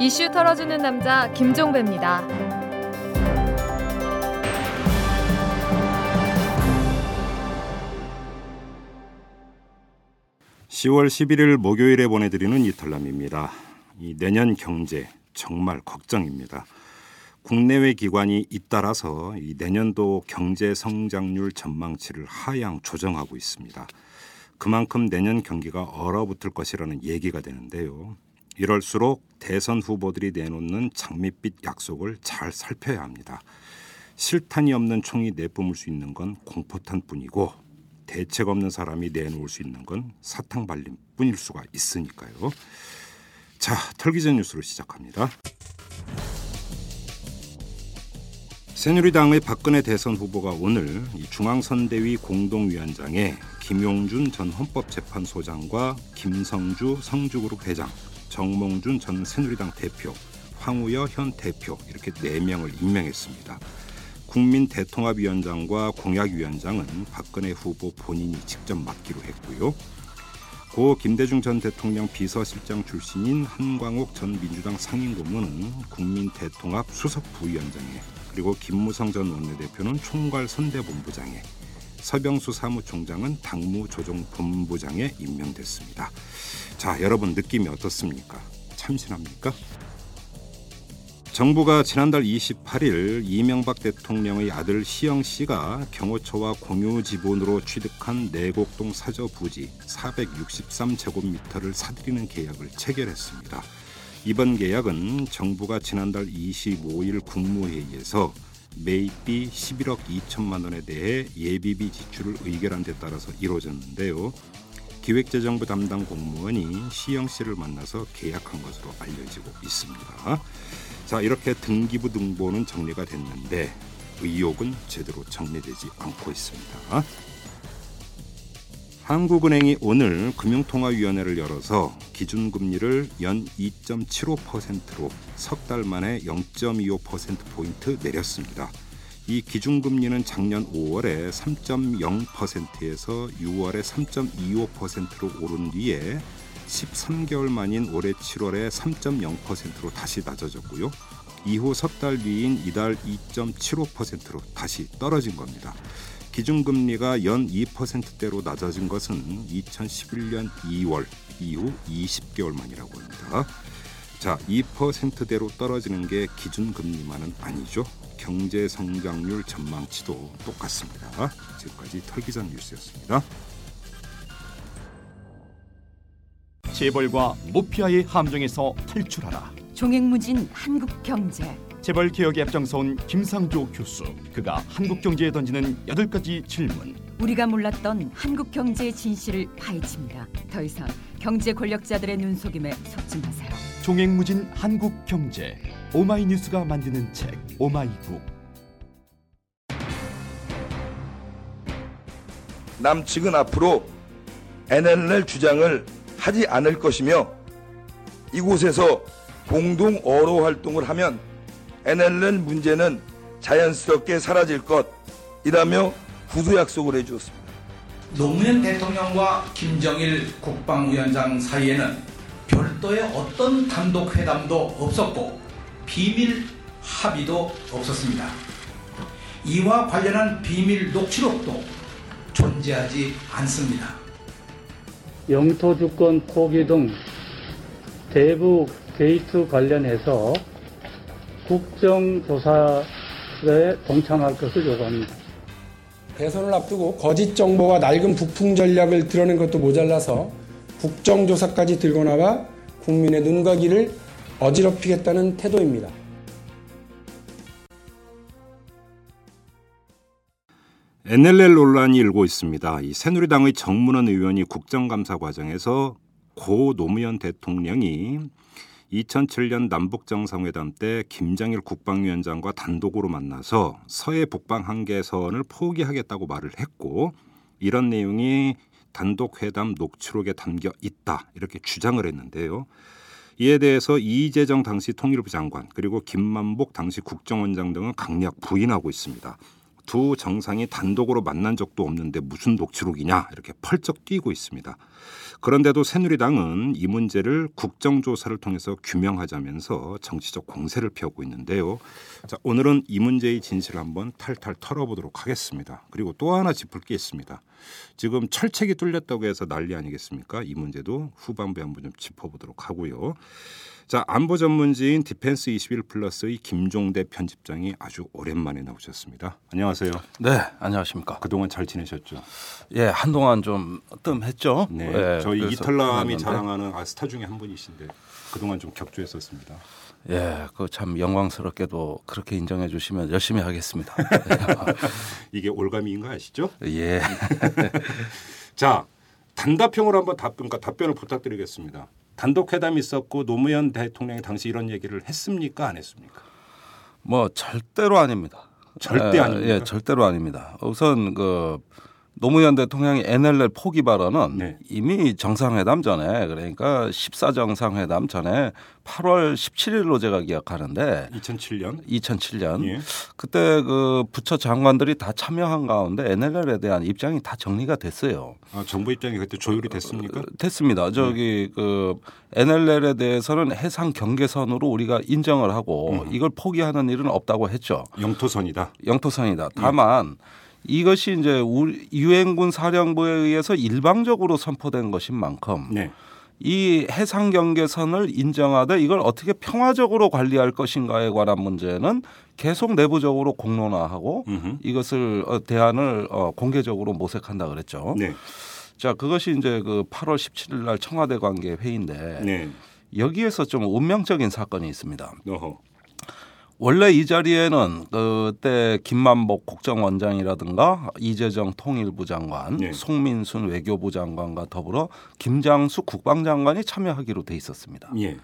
이슈 털어주는 남자 김종배입니다. 10월 11일 목요일에 보내드리는 이탈남입니다. 이 내년 경제 정말 걱정입니다. 국내외 기관이 잇따라서 이 내년도 경제 성장률 전망치를 하향 조정하고 있습니다. 그만큼 내년 경기가 얼어붙을 것이라는 얘기가 되는데요. 이럴수록 대선 후보들이 내놓는 장밋빛 약속을 잘 살펴야 합니다. 실탄이 없는 총이 내뿜을 수 있는 건 공포탄 뿐이고 대책 없는 사람이 내놓을 수 있는 건 사탕 발림 뿐일 수가 있으니까요. 자, 털기 전 뉴스로 시작합니다. 새누리당의 박근혜 대선 후보가 오늘 중앙선대위 공동위원장에 김용준 전 헌법재판소장과 김성주 성주그룹 회장, 정몽준 전 새누리당 대표, 황우여 현 대표 이렇게 네 명을 임명했습니다. 국민 대통합위원장과 공약위원장은 박근혜 후보 본인이 직접 맡기로 했고요. 고 김대중 전 대통령 비서실장 출신인 한광옥 전 민주당 상임고문은 국민 대통합 수석 부위원장에 그리고 김무성 전 원내대표는 총괄 선대본부장에 서병수 사무총장은 당무 조정 본부장에 임명됐습니다. 자, 여러분 느낌이 어떻습니까? 참신합니까? 정부가 지난달 28일 이명박 대통령의 아들 시영 씨가 경호처와 공유 지분으로 취득한 내곡동 사저 부지 463제곱미터를 사들이는 계약을 체결했습니다. 이번 계약은 정부가 지난달 25일 국무회의에서 매입비 11억 2천만 원에 대해 예비비 지출을 의결한 데 따라서 이루어졌는데요. 기획재정부 담당 공무원이 시영 씨를 만나서 계약한 것으로 알려지고 있습니다. 자 이렇게 등기부 등본은 정리가 됐는데 의혹은 제대로 정리되지 않고 있습니다. 한국은행이 오늘 금융통화위원회를 열어서 기준금리를 연 2.75%로 석 달 만에 0.25%포인트 내렸습니다. 이 기준금리는 작년 5월에 3.0%에서 6월에 3.25%로 오른 뒤에 13개월 만인 올해 7월에 3.0%로 다시 낮아졌고요. 이후 석 달 뒤인 이달 2.75%로 다시 떨어진 겁니다. 기준금리가 연 2%대로 낮아진 것은 2011년 2월 이후 20개월 만이라고 합니다. 자, 2%대로 떨어지는 게 기준금리만은 아니죠. 경제 성장률 전망치도 똑같습니다. 지금까지 털기전 뉴스였습니다. 재벌과 모피아의 함정에서 탈출하라. 종횡무진 한국 경제. 재벌 개혁에 앞장서온 김상조 교수. 그가 한국 경제에 던지는 여덟 가지 질문. 우리가 몰랐던 한국 경제의 진실을 파헤칩니다. 더 이상 경제 권력자들의 눈속임에 속지 마세요. 종횡무진 한국 경제. 오마이뉴스가 만드는 책 오마이북. 남측은 앞으로 NLL 주장을 하지 않을 것이며 이곳에서 공동 어로 활동을 하면 NLL 문제는 자연스럽게 사라질 것이라며 구두 약속을 해주었습니다. 노무현 대통령과 김정일 국방위원장 사이에는 별도의 어떤 단독 회담도 없었고 비밀 합의도 없었습니다. 이와 관련한 비밀 녹취록도 존재하지 않습니다. 영토 주권 포기 등 대북 게이트 관련해서 국정조사에 동참할 것을 요구합니다. 대선을 앞두고 거짓 정보와 낡은 북풍 전략을 드러낸 것도 모자라서 국정조사까지 들고 나와 국민의 눈과 귀를 어지럽히겠다는 태도입니다. NLL 논란이 일고 있습니다. 이 새누리당의 정문헌 의원이 국정감사 과정에서 고 노무현 대통령이 2007년 남북 정상회담 때 김정일 국방위원장과 단독으로 만나서 서해 북방 한계선을 포기하겠다고 말을 했고 이런 내용이 단독 회담 녹취록에 담겨 있다 이렇게 주장을 했는데요. 이에 대해서 이재정 당시 통일부 장관 그리고 김만복 당시 국정원장 등은 강력 부인하고 있습니다. 두 정상이 단독으로 만난 적도 없는데 무슨 녹취록이냐 이렇게 펄쩍 뛰고 있습니다. 그런데도 새누리당은 이 문제를 국정조사를 통해서 규명하자면서 정치적 공세를 펴고 있는데요. 자, 오늘은 이 문제의 진실을 한번 탈탈 털어보도록 하겠습니다. 그리고 또 하나 짚을 게 있습니다. 지금 철책이 뚫렸다고 해서 난리 아니겠습니까? 이 문제도 후반부에 한번 좀 짚어보도록 하고요. 자 안보 전문지인 디펜스 21 플러스의 김종대 편집장이 아주 오랜만에 나오셨습니다. 안녕하세요. 네, 안녕하십니까. 그동안 잘 지내셨죠? 예, 한동안 좀 뜸했죠. 네, 예, 저희 이탈남이. 자랑하는 아, 스타 중에 한 분이신데 그동안 좀 격조했었습니다. 예, 그 참 영광스럽게도 그렇게 인정해 주시면 열심히 하겠습니다. 이게 올가미인 거 아시죠? 예. 자 단답형으로 한번 답변, 그러니까 답변을 부탁드리겠습니다. 단독 회담이 있었고 노무현 대통령이 당시 이런 얘기를 했습니까 안 했습니까? 뭐 절대로 아닙니다. 절대 예, 아닙니까? 예, 절대로 아닙니다. 우선 그 노무현 대통령의 NLL 포기 발언은 네. 이미 정상회담 전에 그러니까 14 정상회담 전에 8월 17일로 제가 기억하는데 2007년 2007년 예. 그때 그 부처 장관들이 다 참여한 가운데 NLL에 대한 입장이 다 정리가 됐어요. 아, 정부 입장이 그때 조율이 됐습니까? 됐습니다. 저기 그 NLL에 대해서는 해상 경계선으로 우리가 인정을 하고 이걸 포기하는 일은 없다고 했죠. 영토선이다. 영토선이다. 다만 이것이 이제 우리 유엔군 사령부에 의해서 일방적으로 선포된 것인 만큼 네. 이 해상 경계선을 인정하되 이걸 어떻게 평화적으로 관리할 것인가에 관한 문제는 계속 내부적으로 공론화하고 음흠. 이것을 어, 대안을 어, 공개적으로 모색한다 그랬죠. 네. 자, 그것이 이제 그 8월 17일 날 청와대 관계 회의인데 네. 여기에서 좀 운명적인 사건이 있습니다. 어허. 원래 이 자리에는 그때 김만복 국정원장이라든가 이재정 통일부 장관, 네. 송민순 외교부 장관과 더불어 김장수 국방장관이 참여하기로 돼 있었습니다. 예.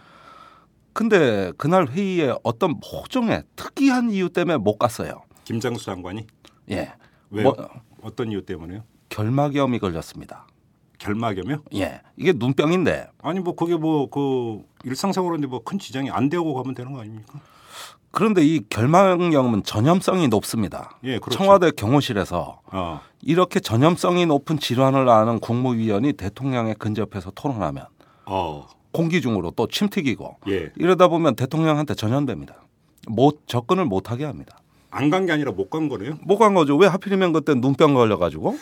근데 그날 회의에 어떤 모종의 특이한 이유 때문에 못 갔어요. 김장수 장관이 예. 왜요? 뭐, 어떤 이유 때문에요? 결막염이 걸렸습니다. 결막염이요? 예. 이게 눈병인데 아니 뭐 그게 뭐 그 일상생활인데 뭐 큰 지장이 안 되고 가면 되는 거 아닙니까? 그런데 이 결막염은 전염성이 높습니다. 예, 그렇죠. 청와대 경호실에서 어. 이렇게 전염성이 높은 질환을 아는 국무위원이 대통령에 근접해서 토론하면 어. 공기 중으로 또 침 튀기고 예. 이러다 보면 대통령한테 전염됩니다. 못 접근을 못하게 합니다. 안 간 게 아니라 못 간 거네요. 못 간 거죠. 왜 하필이면 그때 눈병 걸려가지고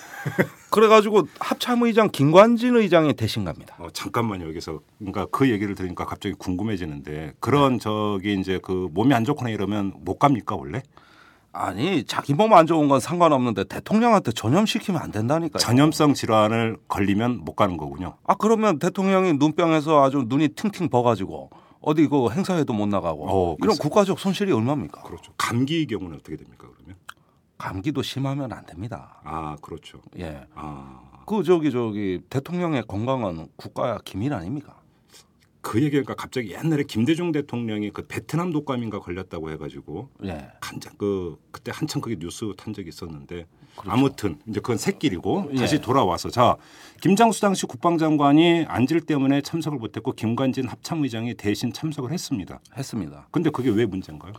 그래가지고 합참 의장 김관진 의장이 대신 갑니다. 어, 잠깐만요 여기서 그러니까 그 얘기를 들으니까 갑자기 궁금해지는데 그런 저기 이제 그 몸이 안 좋거나 이러면 못 갑니까 원래? 아니 자기 몸 안 좋은 건 상관없는데 대통령한테 전염시키면 안 된다니까요. 전염성 질환을 걸리면 못 가는 거군요. 아 그러면 대통령이 눈병에서 아주 눈이 팅팅 버가지고 어디 그 행사에도 못 나가고 어, 이런. 국가적 손실이 얼마입니까? 그렇죠. 감기의 경우는 어떻게 됩니까 그러면? 감기도 심하면 안 됩니다. 아 그렇죠. 예. 아. 그 저기 저기 대통령의 건강은 국가의 기밀 아닙니까? 그 얘기가 갑자기 옛날에 김대중 대통령이 그 베트남 독감인가 걸렸다고 해가지고 예. 한참 그 그때 한참 그게 뉴스 탄 적이 있었는데 아무튼 이제 그건 새끼리고 예. 다시 돌아와서 자 김장수 당시 국방장관이 안질 때문에 참석을 못했고 김관진 합참의장이 대신 참석을 했습니다. 했습니다. 근데 그게 왜 문제인가요?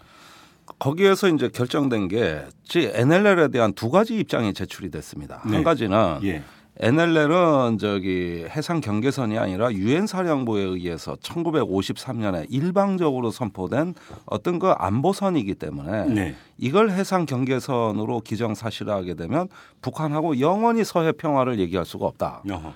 거기에서 이제 결정된 게 NLL에 대한 두 가지 입장이 제출이 됐습니다. 네. 한 가지는 예. NLL은 저기 해상 경계선이 아니라 유엔 사령부에 의해서 1953년에 일방적으로 선포된 어떤 그 안보선이기 때문에 네. 이걸 해상 경계선으로 기정사실화하게 되면 북한하고 영원히 서해 평화를 얘기할 수가 없다. 어허.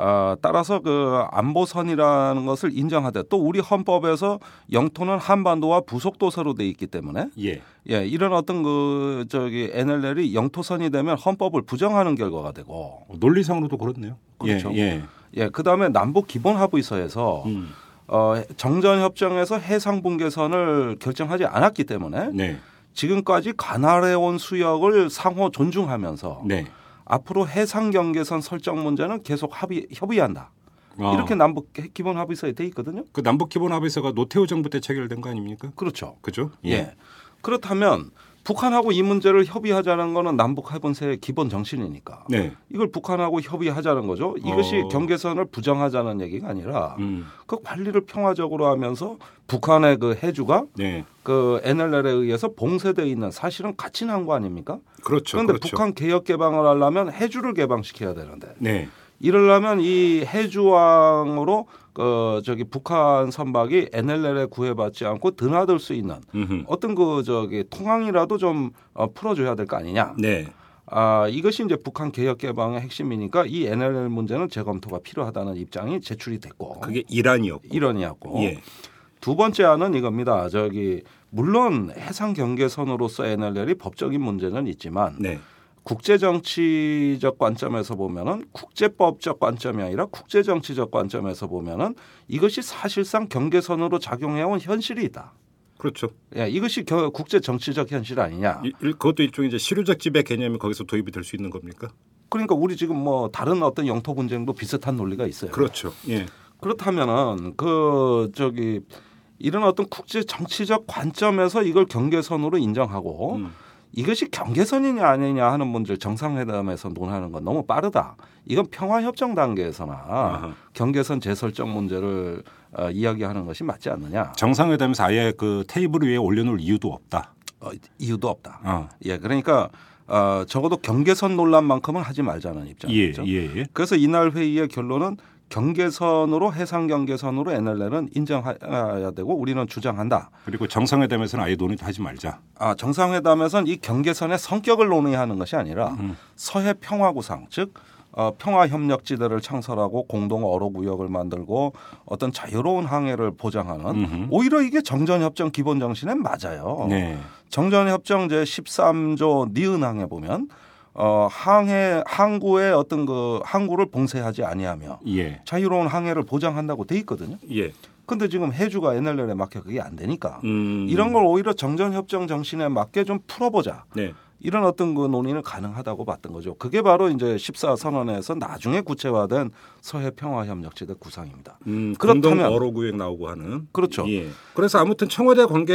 아, 따라서 그 안보선이라는 것을 인정하되 또 우리 헌법에서 영토는 한반도와 부속도서로 돼 있기 때문에 예. 예, 이런 어떤 그 저기 NLL이 영토선이 되면 헌법을 부정하는 결과가 되고 어, 논리상으로도 그렇네요. 그렇죠. 예. 예. 예, 그다음에 남북 기본 합의서에서 음. 어, 정전 협정에서 해상 분계선을 결정하지 않았기 때문에 네. 지금까지 관할해 온 수역을 상호 존중하면서 네. 앞으로 해상 경계선 설정 문제는 계속 합의 협의한다. 어. 이렇게 남북 기본 합의서에 돼 있거든요. 그 남북 기본 합의서가 노태우 정부 때 체결된 거 아닙니까? 그렇죠. 그죠? 예. 그렇다면 북한하고 이 문제를 협의하자는 거는 남북 해본세의 기본 정신이니까. 네. 이걸 북한하고 협의하자는 거죠. 이것이 어. 경계선을 부정하자는 얘기가 아니라 음. 그 관리를 평화적으로 하면서 북한의 그 해주가 네. 그 NLL에 의해서 봉쇄돼 있는 사실은 같이 난 거 아닙니까? 그렇죠. 그런데 그렇죠. 북한 개혁 개방을 하려면 해주를 개방시켜야 되는데 네. 이러려면 이 해주왕으로 그 저기 북한 선박이 NLL에 구애받지 않고 드나들 수 있는 음흠. 어떤 그 저기 통항이라도 좀 어, 풀어줘야 될 거 아니냐. 네. 아 이것이 이제 북한 개혁 개방의 핵심이니까 이 NLL 문제는 재검토가 필요하다는 입장이 제출이 됐고 그게 이란이었고. 일원이었고 예. 두 번째 안은 이겁니다. 저기 물론 해상 경계선으로서 NLL이 법적인 문제는 있지만 네. 국제 정치적 관점에서 보면은 국제법적 관점이 아니라 국제 정치적 관점에서 보면은 이것이 사실상 경계선으로 작용해온 현실이 있다. 그렇죠. 예, 이것이 겨- 국제 정치적 현실 아니냐. 이- 일- 그것도 일종의 이제 실효적 지배 개념이 거기서 도입이 될 수 있는 겁니까? 그러니까 우리 지금 뭐 다른 어떤 영토 분쟁도 비슷한 논리가 있어요. 그렇죠. 예. 그렇다면은 그 저기 이런 어떤 국제 정치적 관점에서 이걸 경계선으로 인정하고 음. 이것이 경계선이냐 아니냐 하는 문제를 정상회담에서 논하는 건 너무 빠르다. 이건 평화협정 단계에서나 아하. 경계선 재설정 문제를 어, 이야기하는 것이 맞지 않느냐. 정상회담에서 아예 그 테이블 위에 올려놓을 이유도 없다. 어, 이유도 없다. 어. 예, 그러니까 어, 적어도 경계선 논란만큼은 하지 말자는 예, 입장이죠. 예, 예. 그래서 이날 회의의 결론은 경계선으로 해상 경계선으로 NLL은 인정해야 되고 우리는 주장한다. 그리고 정상회담에서는 아예 논의도 하지 말자. 아, 정상회담에선 이 경계선의 성격을 논의하는 것이 아니라 음. 서해 평화 구상 즉 어, 평화 협력지대를 창설하고 공동 어로 구역을 만들고 어떤 자유로운 항해를 보장하는 음흠. 오히려 이게 정전 협정 기본 정신에 맞아요. 네. 정전 협정 제 13조 니은 항에 보면 어, 항해 항구의 어떤 그 항구를 봉쇄하지 아니하며 예. 자유로운 항해를 보장한다고 돼 있거든요. 예. 근데 지금 해주가 NLL에 맞게 그게 안 되니까 음. 이런 걸 오히려 정전 협정 정신에 맞게 좀 풀어보자. 네. 이런 어떤 그 논의는 가능하다고 봤던 거죠. 그게 바로 이제 14 선언에서 나중에 구체화된 서해 평화 협력지대 구상입니다. 음, 그렇다면- 어로 구역 나오고 하는. 그렇죠. 예. 그래서 아무튼 청와대 관계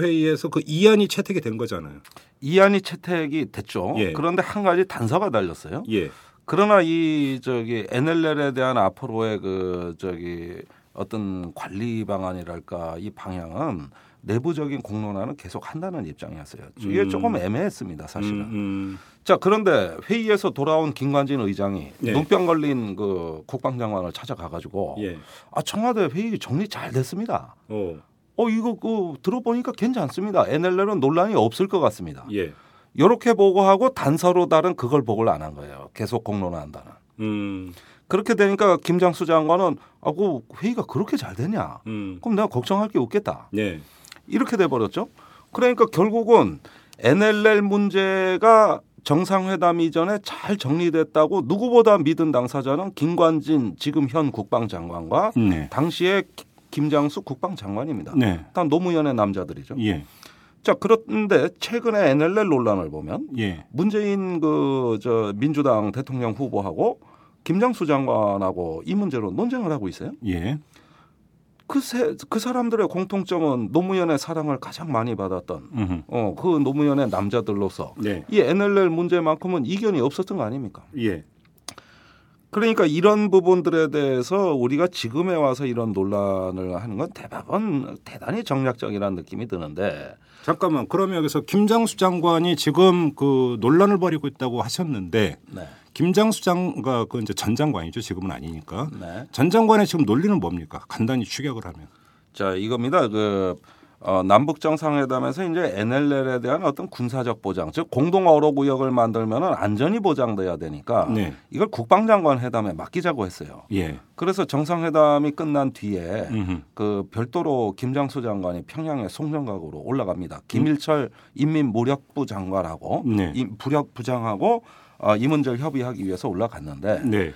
회의에서 그 이안이 채택이 된 거잖아요. 이안이 채택이 됐죠. 예. 그런데 한 가지 단서가 달렸어요. 예. 그러나 이 저기 NLL에 대한 앞으로의 그 저기 어떤 관리 방안이랄까 이 방향은 내부적인 공론화는 계속 한다는 입장이었어요. 이게 음. 조금 애매했습니다, 사실은. 음, 음. 자 그런데 회의에서 돌아온 김관진 의장이 예. 눈병 걸린 그 국방장관을 찾아가 가지고 예. 아 청와대 회의 정리 잘 됐습니다. 어. 어 이거 그 들어보니까 괜찮습니다. NLL은 논란이 없을 것 같습니다. 예. 이렇게 보고하고 단서로 다른 그걸 보고를 안 한 거예요. 계속 공론화한다는. 음. 그렇게 되니까 김장수 장관은 아, 그 회의가 그렇게 잘 되냐? 음. 그럼 내가 걱정할 게 없겠다. 네. 이렇게 돼 버렸죠. 그러니까 결국은 NLL 문제가 정상회담 이전에 잘 정리됐다고 누구보다 믿은 당사자는 김관진 지금 현 국방장관과 네. 당시의 기- 김장수 국방장관입니다. 네. 다 노무현의 남자들이죠. 예. 자 그런데 최근에 NLL 논란을 보면 예. 문재인 그 저 민주당 대통령 후보하고 김장수 장관하고 이 문제로 논쟁을 하고 있어요. 예. 그, 세, 그 사람들의 공통점은 노무현의 사랑을 가장 많이 받았던 음흠. 어, 그 노무현의 남자들로서 네. 이 NLL 문제만큼은 이견이 없었던 거 아닙니까? 예. 그러니까 이런 부분들에 대해서 우리가 지금에 와서 이런 논란을 하는 건 대박은 대단히 정략적이라는 느낌이 드는데 잠깐만. 그러면 여기서 김장수 장관이 지금 그 논란을 벌이고 있다고 하셨는데 네. 김장수 장관 그 이제 전 장관이죠. 지금은 아니니까. 네. 전 장관의 지금 논리는 뭡니까? 간단히 추격을 하면. 자 이겁니다. 그 어, 남북 정상회담에서 이제 NLL에 대한 어떤 군사적 보장, 즉 공동 어로 구역을 만들면은 안전이 보장돼야 되니까 네. 이걸 국방장관 회담에 맡기자고 했어요. 예. 그래서 정상회담이 끝난 뒤에 음흠. 그 별도로 김장수 장관이 평양에 송정각으로 올라갑니다. 김일철 인민무력부 장관하고 네. 이 부력부장하고 어, 이 문제를 협의하기 위해서 올라갔는데 네.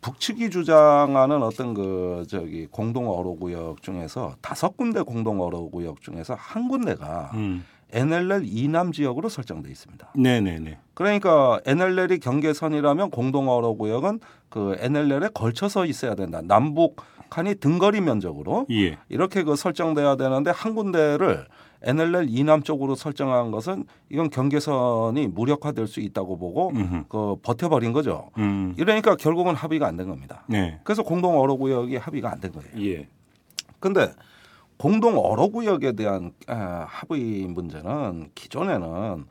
북측이 주장하는 어떤 그 저기 공동 어로 구역 중에서 다섯 군데 공동 어로 구역 중에서 한 군데가 음. NLL 이남 지역으로 설정돼 있습니다. 네, 네, 네. 그러니까 NLL이 경계선이라면 공동 어로 구역은 그 NLL에 걸쳐서 있어야 된다. 남북 칸이 등거리 면적으로 예. 이렇게 그 설정돼야 되는데 한 군데를 NLL 이남 쪽으로 설정한 것은 이건 경계선이 무력화될 수 있다고 보고 음흠. 그 버텨버린 거죠. 음. 이러니까 결국은 합의가 안 된 겁니다. 네. 그래서 공동 어로 구역이 합의가 안 된 거예요. 예. 근데 공동 어로 구역에 대한 아, 합의 문제는 기존에는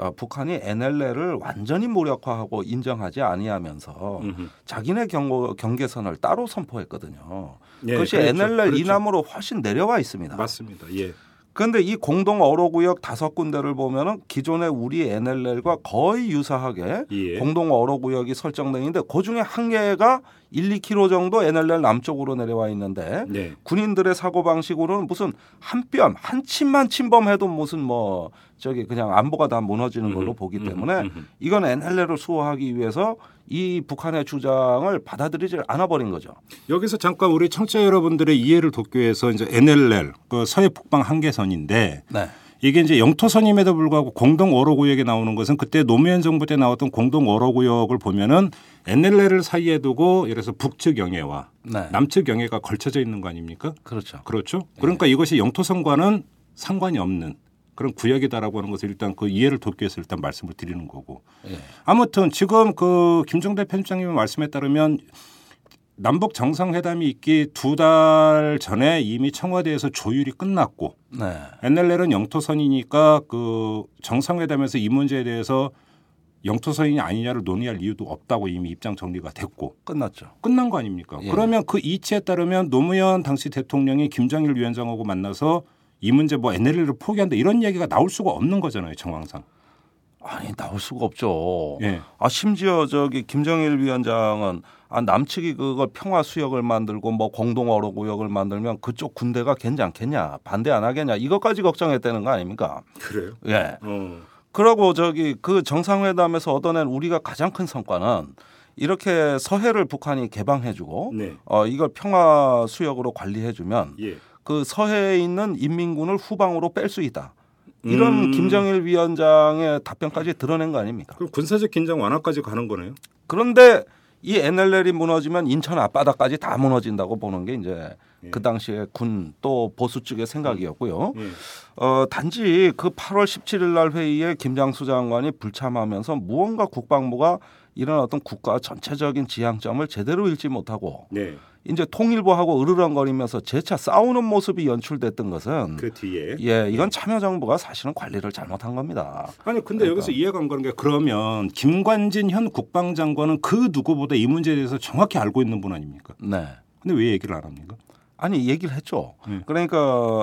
어, 북한이 NLL을 완전히 무력화하고 인정하지 아니하면서 음흠. 자기네 경고, 경계선을 따로 선포했거든요. 예, 그것이 그렇죠. NLL 그렇죠. 이남으로 훨씬 내려와 있습니다. 맞습니다. 예. 그런데 이 공동 어로구역 다섯 군데를 보면은 기존의 우리 NLL과 거의 유사하게 예. 공동 어로구역이 설정돼 있는데 그 중에 한 개가 1, 2km 정도 NLL 남쪽으로 내려와 있는데 네. 군인들의 사고 방식으로는 무슨 한 뼘, 한 침만 침범해도 무슨 뭐 저기 그냥 안보가 다 무너지는 걸로 보기 때문에. 이건 NLL을 수호하기 위해서 이 북한의 주장을 받아들이지 않아 버린 거죠. 여기서 잠깐 우리 청취자 여러분들의 이해를 돕기 위해서 이제 NLL 그 서해 북방 한계선인데 네. 이게 이제 영토선임에도 불구하고 공동 어로구역에 나오는 것은 그때 노무현 정부 때 나왔던 공동 어로구역을 보면은 NLL을 사이에 두고 예를 들어서 북측 영해와 네. 남측 영해가 걸쳐져 있는 거 아닙니까? 그렇죠. 그렇죠. 그러니까 이것이 영토선과는 상관이 없는 그런 구역이다라고 하는 것을 일단 그 이해를 돕기 위해서 일단 말씀을 드리는 거고. 예. 아무튼 지금 그 김종대 편집장님의 말씀에 따르면 남북 정상회담이 있기 두 달 전에 이미 청와대에서 조율이 끝났고 네. NLL은 영토선이니까 그 정상회담에서 이 문제에 대해서 영토선이 아니냐를 논의할 이유도 없다고 이미 입장 정리가 됐고 끝났죠. 끝난 거 아닙니까? 예. 그러면 그 이치에 따르면 노무현 당시 대통령이 김정일 위원장하고 만나서 이 문제 뭐 NLL을 포기한다 이런 얘기가 나올 수가 없는 거잖아요 정황상. 아니 나올 수가 없죠. 예. 아 심지어 저기 김정일 위원장은 아 남측이 그걸 평화 수역을 만들고 뭐 공동 어로 구역을 만들면 그쪽 군대가 괜찮겠냐 반대 안 하겠냐 이것까지 걱정했다는 거 아닙니까? 그래요? 예. 어. 그러고 저기 그 정상회담에서 얻어낸 우리가 가장 큰 성과는 이렇게 서해를 북한이 개방해주고 네. 어 이걸 평화 수역으로 관리해주면 예. 그 서해에 있는 인민군을 후방으로 뺄 수 있다. 이런 음. 김정일 위원장의 답변까지 드러낸 거 아닙니까? 그럼 군사적 긴장 완화까지 가는 거네요. 그런데 이 NLL이 무너지면 인천 앞바다까지 다 무너진다고 보는 게 이제 예. 그 당시에 군 또 보수 측의 생각이었고요. 예. 어, 단지 그 8월 17일 날 회의에 김장수 장관이 불참하면서 무언가 국방부가 이런 어떤 국가 전체적인 지향점을 제대로 읽지 못하고 네. 이제 통일부하고 으르렁거리면서 재차 싸우는 모습이 연출됐던 것은 그 뒤에 예, 이건 참여정부가 사실은 관리를 잘못한 겁니다. 아니 근데 그러니까. 여기서 이해가 안 가는 게 그러면 김관진 현 국방장관은 그 누구보다 이 문제에 대해서 정확히 알고 있는 분 아닙니까? 네. 근데 왜 얘기를 안 합니까? 아니 얘기를 했죠. 네. 그러니까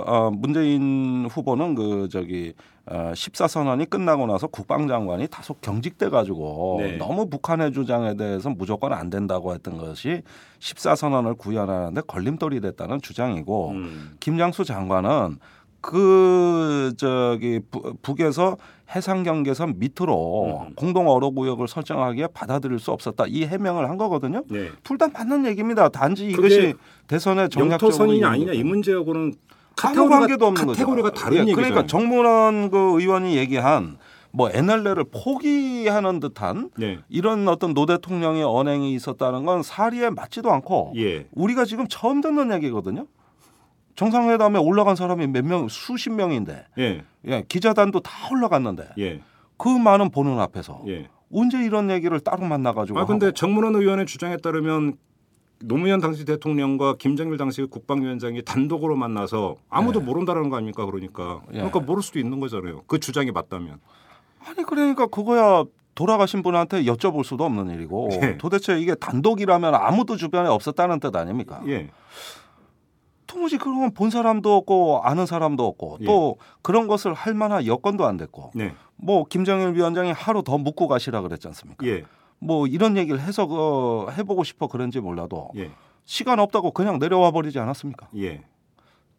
어, 문재인 후보는 그 저기 어, 14선언이 끝나고 나서 국방장관이 다소 경직돼 가지고 네. 너무 북한의 주장에 대해서 무조건 안 된다고 했던 것이 14선언을 구현하는데 걸림돌이 됐다는 주장이고 음. 김장수 장관은 그 저기 부- 북에서 해상 경계선 밑으로 음. 공동 어로 구역을 설정하기에 받아들일 수 없었다 이 해명을 한 거거든요. 네. 둘다 맞는 얘기입니다. 단지 이것이 대선의 정략적으로 이루어진 아니냐 이 거죠. 문제하고는 아무 관계도 없는 거죠. 카테고리가 다른 예, 얘기죠. 그러니까 정문원 그 의원이 얘기한 뭐 NLL을 포기하는 듯한 네. 이런 어떤 노 대통령의 언행이 있었다는 건 사리에 맞지도 않고 예. 우리가 지금 처음 듣는 얘기거든요. 정상회담에 올라간 사람이 몇 명, 수십 명인데, 예. 예, 기자단도 다 올라갔는데, 예. 그 많은 보는 앞에서 예. 언제 이런 얘기를 따로 만나가지고. 아 근데 하고. 정문원 의원의 주장에 따르면 노무현 당시 대통령과 김정일 당시 국방위원장이 단독으로 만나서 아무도 네. 모른다는 거 아닙니까 그러니까 예. 그러니까 모를 수도 있는 거잖아요 그 주장이 맞다면 아니 그러니까 그거야 돌아가신 분한테 여쭤볼 수도 없는 일이고 예. 도대체 이게 단독이라면 아무도 주변에 없었다는 뜻 아닙니까? 예 도무지 그런 건 본 사람도 없고 아는 사람도 없고 또 그런 것을 할 만한 여건도 안 됐고 네. 뭐 김정일 위원장이 하루 더 묵고 가시라 그랬지 않습니까? 예. 뭐 이런 얘기를 해서 그 해보고 싶어 그런지 몰라도 예. 시간 없다고 그냥 내려와 버리지 않았습니까? 예.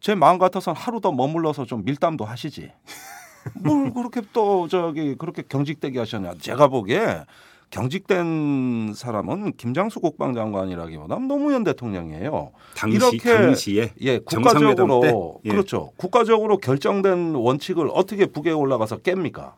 제 마음 같아서는 하루 더 머물러서 좀 밀담도 하시지. 뭘 그렇게 또 저기 그렇게 경직되게 하셨냐? 제가 보기에 경직된 사람은 김장수 국방장관이라기보다 노무현 대통령이에요. 당시 이렇게 당시에 예, 국가적으로 때? 예. 그렇죠. 국가적으로 결정된 원칙을 어떻게 북에 올라가서 깹니까?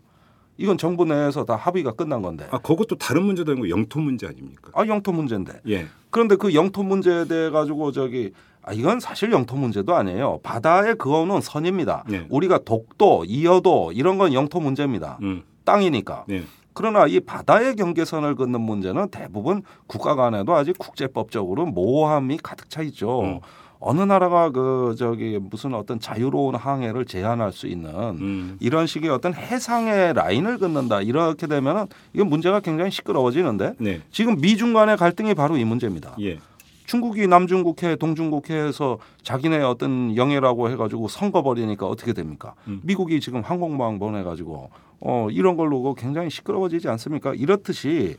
이건 정부 내에서 다 합의가 끝난 건데. 아 그것도 다른 문제도 아니고 영토 문제 아닙니까? 아 영토 문제인데. 예. 그런데 그 영토 문제에 대해 가지고 저기 아 이건 사실 영토 문제도 아니에요. 바다에 그어놓은 선입니다. 네. 우리가 독도, 이어도 이런 건 영토 문제입니다. 음. 땅이니까. 네. 그러나 이 바다의 경계선을 긋는 문제는 대부분 국가 간에도 아직 국제법적으로 모호함이 가득 차 있죠. 음. 어느 나라가 그 저기 무슨 어떤 자유로운 항해를 제한할 수 있는 음. 이런 식의 어떤 해상의 라인을 긋는다 이렇게 되면은 이건 문제가 굉장히 시끄러워지는데 네. 지금 미중 간의 갈등이 바로 이 문제입니다. 예. 중국이 남중국해, 동중국해에서 자기네 어떤 영해라고 해가지고 선거 벌이니까 어떻게 됩니까? 음. 미국이 지금 항공모함 보내가지고 어 이런 걸로 굉장히 시끄러워지지 않습니까? 이렇듯이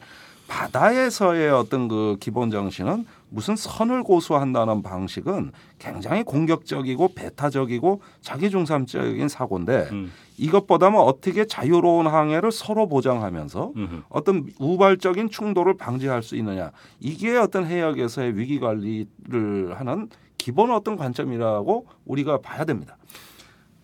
바다에서의 어떤 그 기본 정신은 무슨 선을 고수한다는 방식은 굉장히 공격적이고 배타적이고 자기중삼적인 사고인데 음. 이것보다는 어떻게 자유로운 항해를 서로 보장하면서 음흠. 어떤 우발적인 충돌을 방지할 수 있느냐 이게 어떤 해역에서의 위기 관리를 하는 기본 어떤 관점이라고 우리가 봐야 됩니다.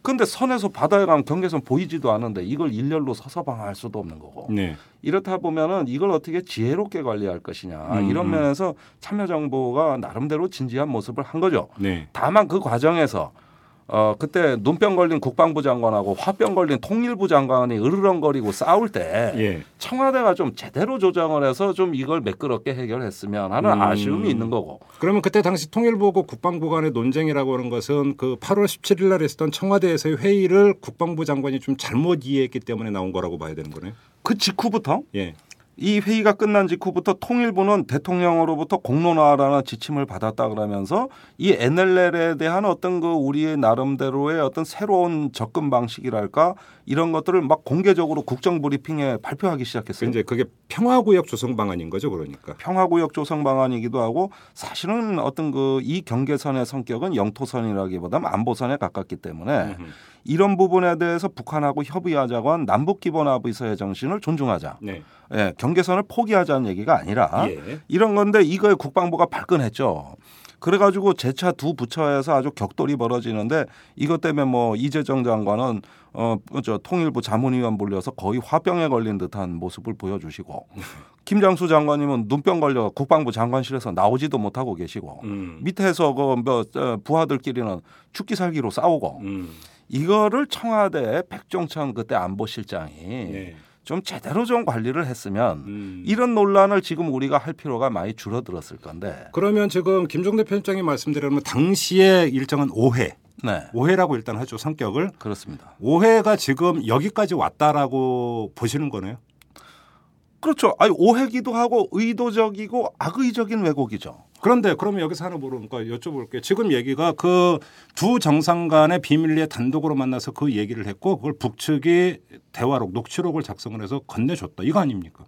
근데 선에서 바다에 가면 경계선 보이지도 않은데 이걸 일렬로 서서 방어할 수도 없는 거고 네. 이렇다 보면은 이걸 어떻게 지혜롭게 관리할 것이냐 음, 이런 음. 면에서 참여정부가 나름대로 진지한 모습을 한 거죠. 네. 다만 그 과정에서 어 그때 눈병 걸린 국방부 장관하고 화병 걸린 통일부 장관이 으르렁거리고 싸울 때 예. 청와대가 좀 제대로 조정을 해서 좀 이걸 매끄럽게 해결했으면 하는 음. 아쉬움이 있는 거고. 그러면 그때 당시 통일부고 국방부 간의 논쟁이라고 하는 것은 그 8월 17일 날 했었던 청와대에서의 회의를 국방부 장관이 좀 잘못 이해했기 때문에 나온 거라고 봐야 되는 거네요. 그 직후부터 예. 이 회의가 끝난 직후부터 통일부는 대통령으로부터 공론화라는 지침을 받았다 그러면서 이 NLL에 대한 어떤 그 우리의 나름대로의 어떤 새로운 접근 방식이랄까 이런 것들을 막 공개적으로 국정 브리핑에 발표하기 시작했어요. 이제 그게 평화구역 조성 방안인 거죠, 그러니까. 평화구역 조성 방안이기도 하고 사실은 어떤 그 이 경계선의 성격은 영토선이라기보다는 안보선에 가깝기 때문에 이런 부분에 대해서 북한하고 협의하자고 한 남북 기본 합의서의 정신을 존중하자. 네. 예, 경계선을 포기하자는 얘기가 아니라 예. 이런 건데 이거에 국방부가 발끈했죠. 그래가지고 재차 두 부처에서 아주 격돌이 벌어지는데 이것 때문에 뭐 이재정 장관은 어저 통일부 자문위원 불려서 거의 화병에 걸린 듯한 모습을 보여주시고 김장수 장관님은 눈병 걸려 국방부 장관실에서 나오지도 못하고 계시고 음. 밑에서 그뭐 부하들끼리는 죽기 살기로 싸우고 음. 이거를 청와대 백종천 그때 안보실장이 네. 좀 제대로 좀 관리를 했으면 음. 이런 논란을 지금 우리가 할 필요가 많이 줄어들었을 건데. 그러면 지금 김종대 편장이 말씀드리면 당시의 일정은 오해. 네. 오해라고 일단 하죠, 성격을. 그렇습니다. 오해가 지금 여기까지 왔다라고 보시는 거네요. 그렇죠. 아니 오해기도 하고 의도적이고 악의적인 왜곡이죠. 그런데 그러면 여기서 하나 물어볼까 여쭤볼게요. 지금 얘기가 그 두 정상 간의 비밀리에 단독으로 만나서 그 얘기를 했고 그걸 북측이 대화록 녹취록을 작성을 해서 건네줬다. 이거 아닙니까?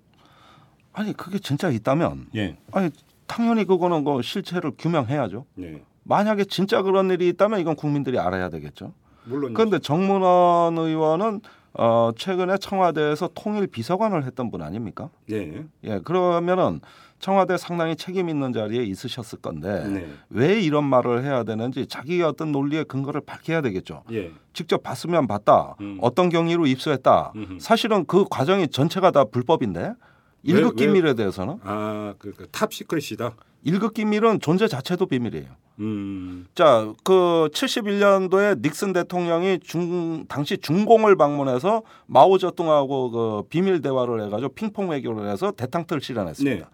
아니 그게 진짜 있다면 예. 아니 당연히 그거는 그 실체를 규명해야죠. 네. 만약에 진짜 그런 일이 있다면 이건 국민들이 알아야 되겠죠. 물론 그런데 정문원 의원은 어 최근에 청와대에서 통일 비서관을 했던 분 아닙니까? 예. 예, 그러면은 청와대 상당히 책임 있는 자리에 있으셨을 건데 네. 왜 이런 말을 해야 되는지 자기의 어떤 논리의 근거를 밝혀야 되겠죠. 예. 직접 봤으면 봤다. 음. 어떤 경위로 입수했다. 음흠. 사실은 그 과정이 전체가 다 불법인데 일급 왜- 기밀에 대해서는 아, 그, 그 top secret이다. 일급 기밀은 존재 자체도 비밀이에요. 음. 자, 그 71년도에 닉슨 대통령이 중 당시 중공을 방문해서 마오쩌둥하고 그 비밀 대화를 해가지고 핑퐁 외교를 해서 데탕트를 실현했습니다. 네.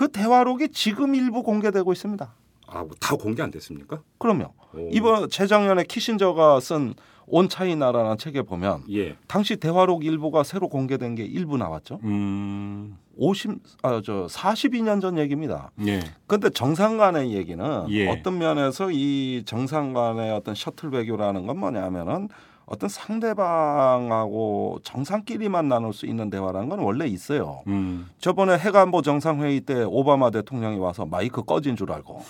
그 대화록이 지금 일부 공개되고 있습니다. 아, 뭐 다 공개 안 됐습니까? 그럼요. 오. 이번 재작년에 키신저가 쓴 On China라는 책에 보면 예. 당시 대화록 일부가 새로 공개된 게 일부 나왔죠. 음. 50, 아, 저 42년 전 얘기입니다. 예. 근데 정상 간의 얘기는 예. 어떤 면에서 이 정상 간의 어떤 셔틀 외교라는 건 뭐냐면은 어떤 상대방하고 정상끼리만 나눌 수 있는 대화라는 건 원래 있어요. 음. 저번에 해관보 정상회의 때 오바마 대통령이 와서 마이크 꺼진 줄 알고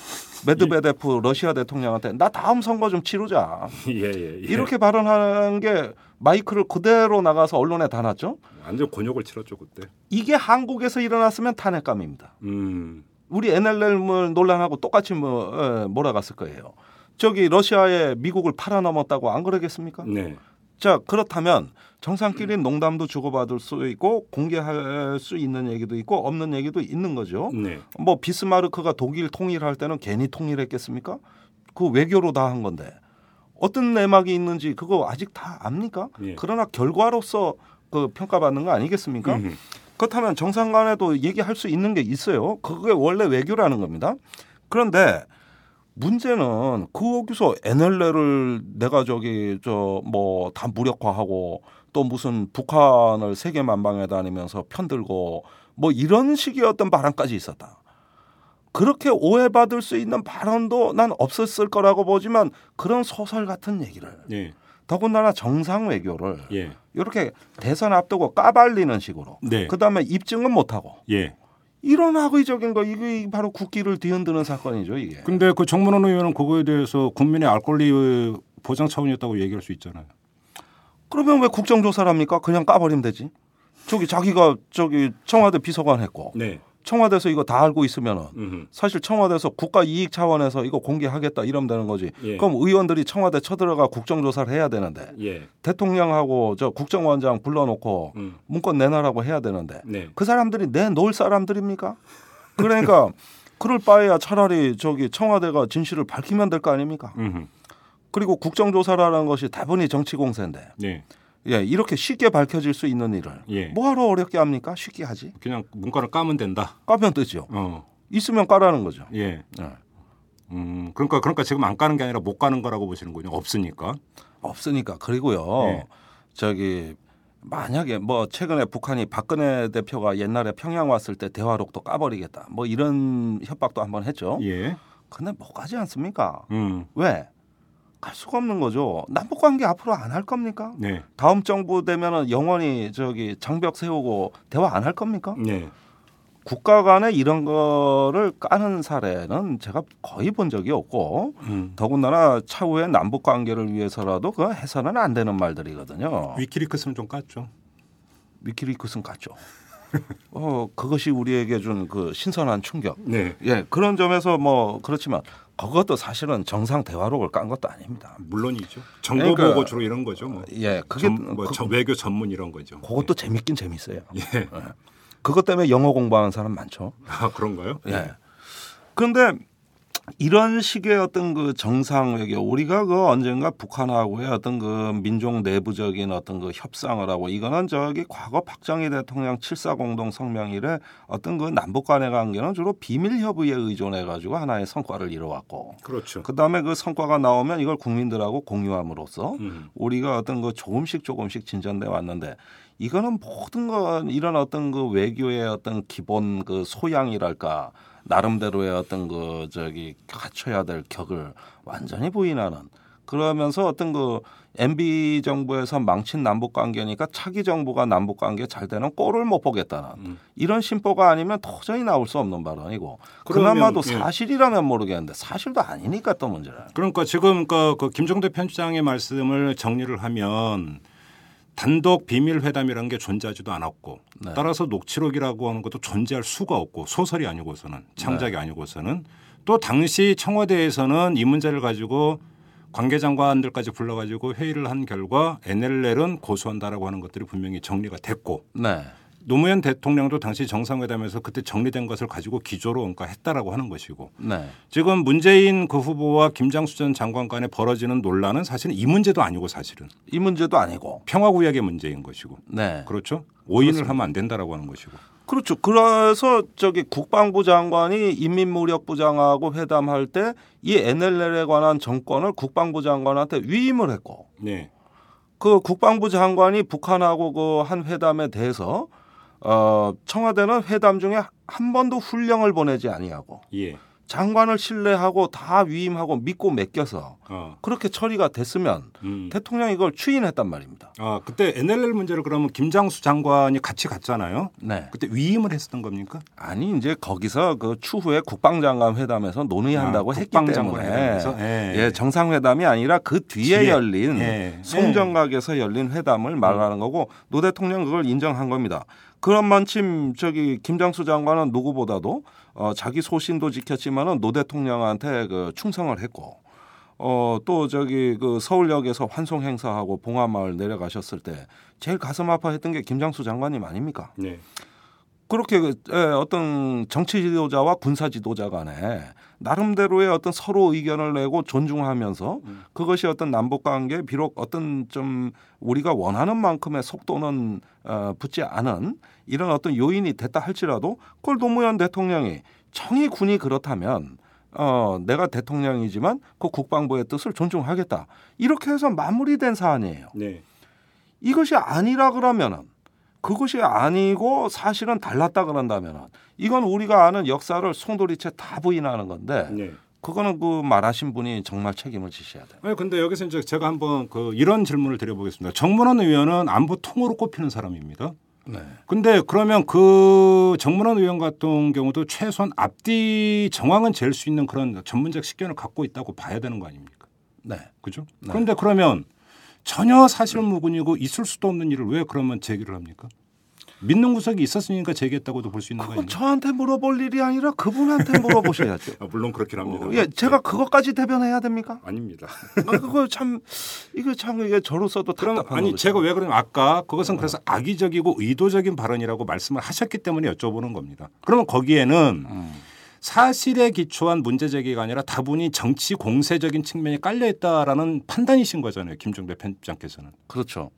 메드베데프 러시아 대통령한테 나 다음 선거 좀 치르자. 예, 예, 예. 이렇게 발언하는 게 마이크를 그대로 나가서 언론에 다 놨죠. 완전 곤욕을 치렀죠, 그때. 이게 한국에서 일어났으면 탄핵감입니다. 음. 우리 NLL 논란하고 똑같이 뭐 에, 몰아갔을 거예요. 저기 러시아에 미국을 팔아넘었다고 안 그러겠습니까? 네. 자 그렇다면 정상끼리 농담도 주고받을 수 있고 공개할 수 있는 얘기도 있고 없는 얘기도 있는 거죠. 네. 뭐 비스마르크가 독일 통일할 때는 괜히 통일했겠습니까? 그 외교로 다 한 건데 어떤 내막이 있는지 그거 아직 다 압니까? 예. 그러나 결과로서 그 평가받는 거 아니겠습니까? 음흠. 그렇다면 정상 간에도 얘기할 수 있는 게 있어요. 그게 원래 외교라는 겁니다. 그런데 문제는 거기서 NLL을 내가 저기 저 뭐 다 무력화하고 또 무슨 북한을 세계 만방에 다니면서 편들고 뭐 이런 식의 어떤 발언까지 있었다. 그렇게 오해받을 수 있는 발언도 난 없었을 거라고 보지만 그런 소설 같은 얘기를 예. 더군다나 정상 외교를 예. 이렇게 대선 앞두고 까발리는 식으로 네. 그다음에 입증은 못하고 예. 이런 악의적인 거 이게 바로 국기를 뒤흔드는 사건이죠 이게. 근데 그 정문원 의원은 그거에 대해서 국민의 알 권리 보장 차원이었다고 얘기할 수 있잖아요. 그러면 왜 국정조사를 합니까? 그냥 까버리면 되지. 저기 자기가 저기 청와대 비서관 했고 네. 청와대에서 이거 다 알고 있으면은 음흠. 사실 청와대에서 국가 이익 차원에서 이거 공개하겠다 이러면 되는 거지. 예. 그럼 의원들이 청와대 쳐들어가 국정조사를 해야 되는데 예. 대통령하고 저 국정원장 불러놓고 음. 문건 내놔라고 해야 되는데 네. 그 사람들이 내놓을 사람들입니까? 그러니까 그럴 바에야 차라리 저기 청와대가 진실을 밝히면 될 거 아닙니까? 음흠. 그리고 국정조사라는 것이 다분히 정치 공세인데 네. 예, 이렇게 쉽게 밝혀질 수 있는 일을 예. 뭐하러 어렵게 합니까? 쉽게 하지. 그냥 문건을 까면 된다. 까면 뜨죠. 어. 있으면 까라는 거죠. 예. 예. 음. 그러니까 그러니까 지금 안 까는 게 아니라 못 까는 거라고 보시는군요. 없으니까. 없으니까 그리고요. 예. 저기 만약에 뭐 최근에 북한이 박근혜 대표가 옛날에 평양 왔을 때 대화록도 까버리겠다. 뭐 이런 협박도 한번 했죠. 예. 근데 못 가지 않습니까? 음. 왜? 갈 수가 없는 거죠. 남북 관계 앞으로 안 할 겁니까? 네. 다음 정부 되면은 영원히 저기 장벽 세우고 대화 안 할 겁니까? 네. 국가 간에 이런 거를 까는 사례는 제가 거의 본 적이 없고 음. 더군다나 차후의 남북 관계를 위해서라도 그 해서는 안 되는 말들이거든요. 위키리크스는 좀 깠죠. 위키리크스는 같죠. 어 그것이 우리에게 준 그 신선한 충격. 네. 예 그런 점에서 뭐 그렇지만 그것도 사실은 정상 대화록을 깐 것도 아닙니다. 물론이죠. 정보 그러니까- 보고 주로 이런 거죠. 뭐. 예 그게 전, 뭐 그, 저 외교 전문 이런 거죠. 그것도 재밌긴 재밌어요. 예. 그것 때문에 영어 공부하는 사람 많죠. 아 그런가요? 예. 그런데 이런 식의 어떤 그 정상 외교 우리가 그 언젠가 북한하고의 어떤 그 민족 내부적인 어떤 그 협상을 하고 이거는 저기 과거 박정희 대통령 7.4 공동 성명 이래 어떤 그 남북 간의 관계는 주로 비밀 협의에 의존해 가지고 하나의 성과를 이뤄왔고 그렇죠. 그다음에 그 성과가 나오면 이걸 국민들하고 공유함으로써 음. 우리가 어떤 그 조금씩 조금씩 진전돼 왔는데 이거는 모든 건 이런 어떤 그 외교의 어떤 기본 그 소양이랄까 나름대로의 어떤 그 저기 갖춰야 될 격을 완전히 부인하는 그러면서 어떤 그 MB 정부에서 망친 남북 관계니까 차기 정부가 남북 관계 잘 되는 꼴을 못 보겠다는 음. 이런 심보가 아니면 도저히 나올 수 없는 발언이고 그러면, 그나마도 예. 사실이라면 모르겠는데 사실도 아니니까 또 문제라. 그러니까 지금 그, 그 김정대 편집장의 말씀을 정리를 하면 단독 비밀 회담이라는 게 존재하지도 않았고 네. 따라서 녹취록이라고 하는 것도 존재할 수가 없고 소설이 아니고서는 창작이 네. 아니고서는 또 당시 청와대에서는 이 문제를 가지고 관계 장관들까지 불러가지고 회의를 한 결과 NLL은 고소한다라고 하는 것들이 분명히 정리가 됐고 네. 노무현 대통령도 당시 정상회담에서 그때 정리된 것을 가지고 기조로 그러니까 했다라고 하는 것이고 네. 지금 문재인 그 후보와 김장수 전 장관 간에 벌어지는 논란은 사실은 이 문제도 아니고 사실은 이 문제도 아니고. 평화구역의 문제인 것이고 네. 그렇죠 오인을 하면 안 된다라고 하는 것이고 그렇죠. 그래서 저기 국방부 장관이 인민무력부 장하고 회담할 때 이 NLL에 관한 정권을 국방부 장관한테 위임을 했고 네 그 국방부 장관이 북한하고 그 한 회담에 대해서 어 청와대는 회담 중에 한 번도 훈령을 보내지 아니하고 예. 장관을 신뢰하고 다 위임하고 믿고 맡겨서 어. 그렇게 처리가 됐으면 음. 대통령이 이걸 추인했단 말입니다. 아 그때 NLL 문제를 그러면 김장수 장관이 같이 갔잖아요. 네. 그때 위임을 했었던 겁니까? 아니 이제 거기서 그 추후에 국방장관 회담에서 논의한다고 아, 했기 때문에 회담에서? 예. 예, 정상회담이 아니라 그 뒤에 뒤에. 열린 예. 송정각에서 열린 회담을 말하는 거고 노 대통령 그걸 인정한 겁니다. 그런 만침 저기 김장수 장관은 누구보다도 어, 자기 소신도 지켰지만은 노 대통령한테 그 충성을 했고 어, 또 저기 그 서울역에서 환송 행사하고 봉화마을 내려가셨을 때 제일 가슴 아파했던 게 김장수 장관님 아닙니까? 네. 그렇게 그, 예, 어떤 정치 지도자와 군사 지도자 간에 나름대로의 어떤 서로 의견을 내고 존중하면서 그것이 어떤 남북 관계 비록 어떤 좀 우리가 원하는 만큼의 속도는 어, 붙지 않은 이런 어떤 요인이 됐다 할지라도 그걸 노무현 대통령이 청이 군이 그렇다면 어 내가 대통령이지만 그 국방부의 뜻을 존중하겠다. 이렇게 해서 마무리된 사안이에요. 네. 이것이 아니라 그러면은 그것이 아니고 사실은 달랐다 그런다면은 이건 우리가 아는 역사를 송도리째 다 부인하는 건데 네. 그거는 그 말하신 분이 정말 책임을 지셔야 돼요. 아니 근데 여기서 이제 제가 한번 그 이런 질문을 드려보겠습니다. 정문원 의원은 안보 통으로 꼽히는 사람입니다. 네. 근데 그러면 그 정문원 의원 같은 경우도 최소한 앞뒤 정황은 잴 수 있는 그런 전문적 식견을 갖고 있다고 봐야 되는 거 아닙니까? 네. 그죠? 네. 그런데 그러면 전혀 사실 무근이고 있을 수도 없는 일을 왜 그러면 제기를 합니까? 믿는 구석이 있었으니까 제기했다고도 볼 수 있는 거 그건 아닙니까? 저한테 물어볼 일이 아니라 그분한테 물어보셔야죠. 아, 물론 그렇긴 합니다. 예, 제가 그것까지 대변해야 됩니까? 아닙니다. 아, 그거 참 이거 참 이게 저로서도 그럼 답답한 아니 거죠. 제가 왜 그러냐면 아까 그것은 그래서 악의적이고 의도적인 발언이라고 말씀을 하셨기 때문에 여쭤보는 겁니다. 그러면 거기에는 음. 사실에 기초한 문제 제기가 아니라 다분히 정치 공세적인 측면이 깔려 있다라는 판단이신 거잖아요. 김종대 편집장께서는. 그렇죠.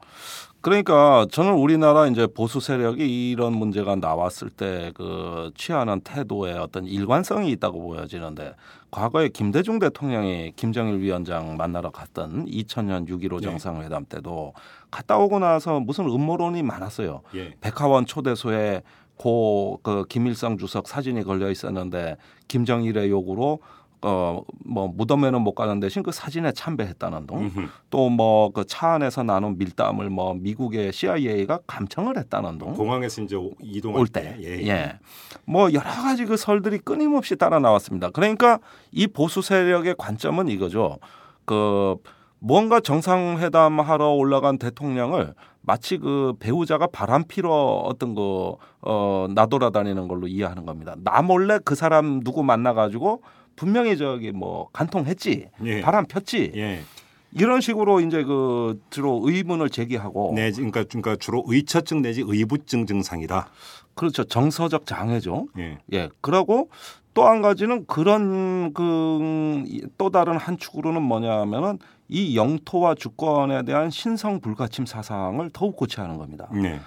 그러니까 저는 우리나라 이제 보수 세력이 이런 문제가 나왔을 때 그 취하는 태도에 어떤 일관성이 있다고 보여지는데 과거에 김대중 대통령이 김정일 위원장 만나러 갔던 2000년 6.15 네. 정상회담 때도 갔다 오고 나서 무슨 음모론이 많았어요. 예. 백화원 초대소에 고그 김일성 주석 사진이 걸려 있었는데 김정일의 요구로 어뭐 무덤에는 못 가는 대신 그 사진에 참배했다는 둥. 음흠. 또뭐 그 차 안에서 나눈 밀담을 뭐 미국의 CIA가 감청을 했다는 둥. 공항에서 이제 이동할 올 때. 예. 예. 뭐 여러 가지 그 설들이 끊임없이 따라 나왔습니다. 그러니까 이 보수 세력의 관점은 이거죠. 그 뭔가 정상회담 하러 올라간 대통령을 마치 그 배우자가 바람 피러 어떤 거, 어, 나돌아다니는 걸로 이해하는 겁니다. 나 몰래 그 사람 누구 만나가지고 분명히 저기 뭐 간통했지. 예. 바람 폈지. 예. 이런 식으로 이제 그 주로 의문을 제기하고 네, 그러니까, 그러니까 주로 의처증 내지 의부증 증상이다. 그렇죠. 정서적 장애죠. 예. 예. 그러고 또 한 가지는 그런 그 또 다른 한 축으로는 뭐냐면은 이 영토와 주권에 대한 신성 불가침 사상을 더욱 고취하는 겁니다. 네.